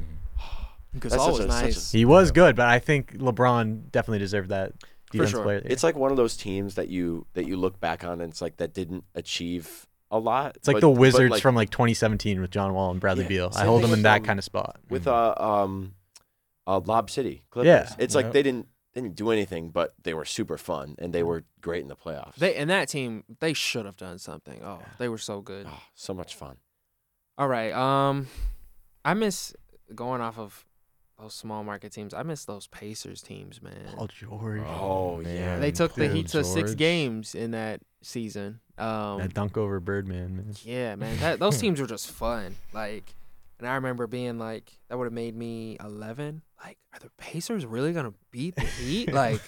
Speaker 4: Mhm.
Speaker 1: Gasol was
Speaker 3: a- such a-
Speaker 1: nice.
Speaker 5: he was good, but I think LeBron definitely deserved that defense
Speaker 1: sure.
Speaker 5: player.
Speaker 3: It's like one of those teams that you that you look back on and it's like that didn't achieve a lot.
Speaker 5: It's like
Speaker 3: but-
Speaker 5: the Wizards
Speaker 3: like,
Speaker 5: from like 2017 with John Wall and Bradley
Speaker 3: Yeah,
Speaker 5: Beal. I hold them in
Speaker 3: with,
Speaker 5: that
Speaker 3: um,
Speaker 5: kind of spot.
Speaker 3: with uh um uh Lob City Clippers.
Speaker 5: Yeah.
Speaker 3: It's like
Speaker 4: Yep.
Speaker 3: they didn't they didn't do anything, but they were super fun and they were great in the playoffs.
Speaker 1: They and that team, they should have done something. Oh, they were so good.
Speaker 3: oh, so much fun.
Speaker 1: All right. Um, I miss going off of those small market teams. I miss those Pacers teams, man.
Speaker 5: Paul George.
Speaker 3: Oh, yeah.
Speaker 1: they took the
Speaker 4: Paul
Speaker 1: Heat to six
Speaker 4: George.
Speaker 1: games in that season. Um,
Speaker 5: that dunk over Birdman, man.
Speaker 1: yeah, man. That, those teams were just fun. Like, and I remember being like, that would have made me 11. Like, are the Pacers really gonna beat the Heat? like,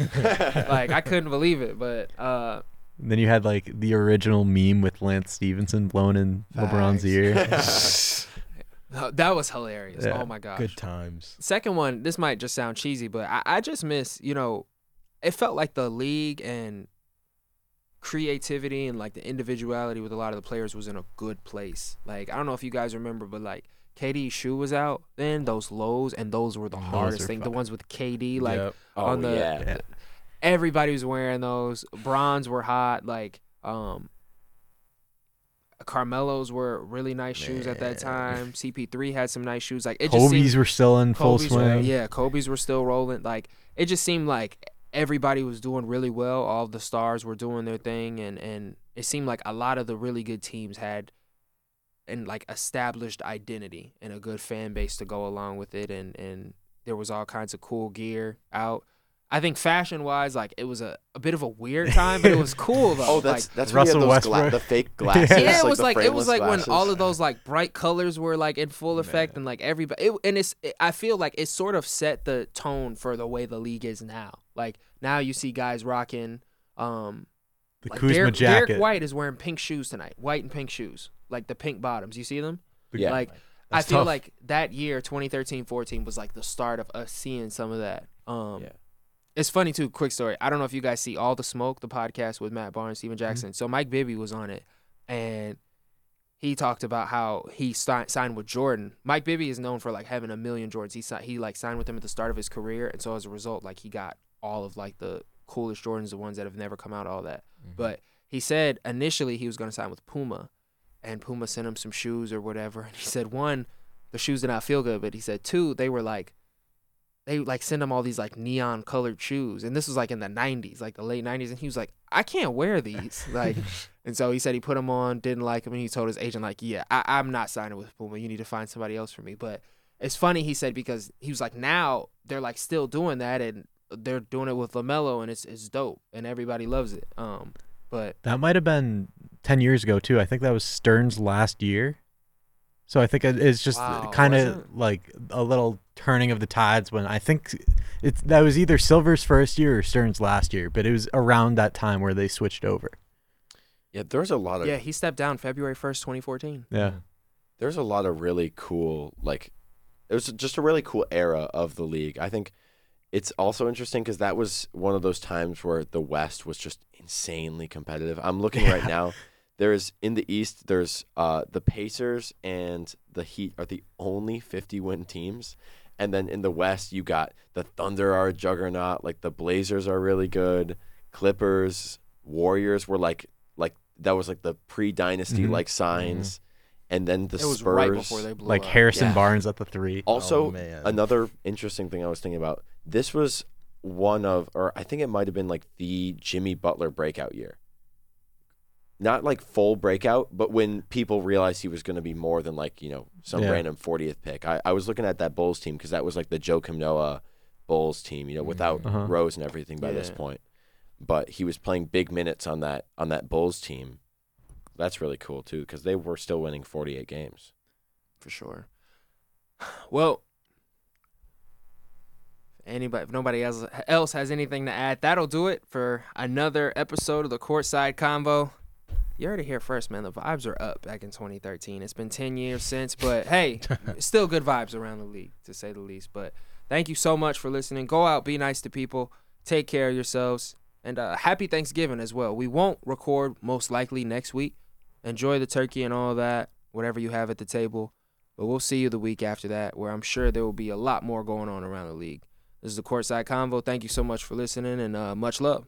Speaker 1: like I couldn't believe it. But uh,
Speaker 5: Then you had like the original meme with Lance Stephenson blowing in LeBron's ear.
Speaker 1: that was hilarious.
Speaker 5: Yeah.
Speaker 1: Oh my gosh.
Speaker 4: Good times.
Speaker 1: Second one, this might just sound cheesy, but I, I just miss, you know, it felt like the league and creativity and like the individuality with a lot of the players was in a good place. Like I don't know if you guys remember, but like KD shoe was out then, those lows, and those were the
Speaker 5: Those
Speaker 1: hardest
Speaker 5: are
Speaker 1: thing. The ones with KD, like
Speaker 4: Yep.
Speaker 3: oh
Speaker 1: on the
Speaker 3: yeah.
Speaker 5: Yeah.
Speaker 1: everybody was wearing those. Brons were hot. Like um Carmelos were really nice shoes at that time. CP3 had some nice shoes. Like it just seemed
Speaker 5: Kobe's were still in full
Speaker 1: Kobe's were-
Speaker 5: swing.
Speaker 1: yeah, Kobe's were still rolling. Like it just seemed like everybody was doing really well. All the stars were doing their thing, and and it seemed like a lot of the really good teams had and like established identity and a good fan base to go along with it, and and there was all kinds of cool gear out. I think fashion wise, like it was a, a bit of a weird time, but it was cool though.
Speaker 3: Oh, that's
Speaker 1: like,
Speaker 3: that's when
Speaker 5: Russell
Speaker 3: had those gla-
Speaker 5: Westbrook.
Speaker 3: the fake glasses.
Speaker 1: yeah, it
Speaker 3: like
Speaker 1: was
Speaker 3: the
Speaker 1: like it was
Speaker 3: frameless
Speaker 1: like when all of those like bright colors were like in full effect and like everybody it, and it's it, I feel like it sort of set the tone for the way the league is now. Like now you see guys rocking um
Speaker 5: The
Speaker 1: like
Speaker 5: Kuzma
Speaker 1: Derek,
Speaker 5: jacket.
Speaker 1: Derek White is wearing pink shoes tonight. White and pink shoes. Like the pink bottoms. You see them?
Speaker 3: Yeah.
Speaker 1: Like I feel
Speaker 4: tough.
Speaker 1: like that year 2013-14 was like the start of us seeing some of that. Um
Speaker 3: Yeah.
Speaker 1: It's funny too. Quick story. I don't know if you guys see All the Smoke, the podcast with Matt Barnes, Stephen mm-hmm. Jackson. So Mike Bibby was on it, and he talked about how he si- signed with Jordan. Mike Bibby is known for like having a million Jordans. He si- he like signed with him at the start of his career, and so as a result, like he got all of like the coolest Jordans, the ones that have never come out, all that. Mm-hmm. But he said initially he was going to sign with Puma, and Puma sent him some shoes or whatever. And he said one, the shoes did not feel good, but he said two, they were like, they like send him all these like neon colored shoes, and this was like in the '90s, like the late '90s, and he was like, I can't wear these, like, and so he said he put them on, didn't like them, and he told his agent like, yeah, I- I'm not signing with Puma. You need to find somebody else for me. But it's funny he said because he was like, now they're like still doing that, and they're doing it with LaMelo, and it's it's dope, and everybody loves it. Um, but
Speaker 5: That might have been 10 years ago, too. I think that was Stern's last year. So I think it's just
Speaker 1: Wow,
Speaker 5: kind of like a little turning of the tides when I think it's that was either Silver's first year or Stern's last year, but it was around that time where they switched over.
Speaker 3: yeah, there's a lot of
Speaker 1: yeah, he stepped down February 1st, 2014.
Speaker 5: Yeah.
Speaker 3: there's a lot of really cool like it was just a really cool era of the league. I think it's also interesting because that was one of those times where the West was just insanely competitive. I'm looking right now. There's in the East. There's uh, the Pacers and the Heat are the only 50 win teams, and then in the West you got the Thunder are a juggernaut. Like the Blazers are really good. Clippers, Warriors were like like that was like the pre dynasty
Speaker 5: Mhm.
Speaker 3: like signs, and then the
Speaker 1: it was
Speaker 3: Spurs.
Speaker 1: right before they blew
Speaker 5: Like
Speaker 1: up.
Speaker 5: Harrison
Speaker 3: Yeah.
Speaker 5: Barnes at the three.
Speaker 3: Also,
Speaker 4: Oh,
Speaker 3: another interesting thing I was thinking about. This was one of, or I think it might have been like the Jimmy Butler breakout year. Not like full breakout, but when people realized he was going to be more than like you know some
Speaker 5: Yeah.
Speaker 3: random 40th pick. I, I was looking at that Bulls team because that was like the Joe Noah Bulls team, you know, without
Speaker 5: Uh-huh.
Speaker 3: Rose and everything by this point. But he was playing big minutes on that on that Bulls team. That's really cool too because they were still winning 48 games.
Speaker 1: for sure. Well, anybody, if nobody else else has anything to add, that'll do it for another episode of the Courtside Convo. You heard it here first, man. The vibes are up back in 2013. It's been 10 years since, but hey, still good vibes around the league, to say the least. But thank you so much for listening. Go out, be nice to people, take care of yourselves, and uh, happy Thanksgiving as well. We won't record most likely next week. Enjoy the turkey and all that, whatever you have at the table. But we'll see you the week after that, where I'm sure there will be a lot more going on around the league. This is the Courtside Convo. Thank you so much for listening, and uh, much love.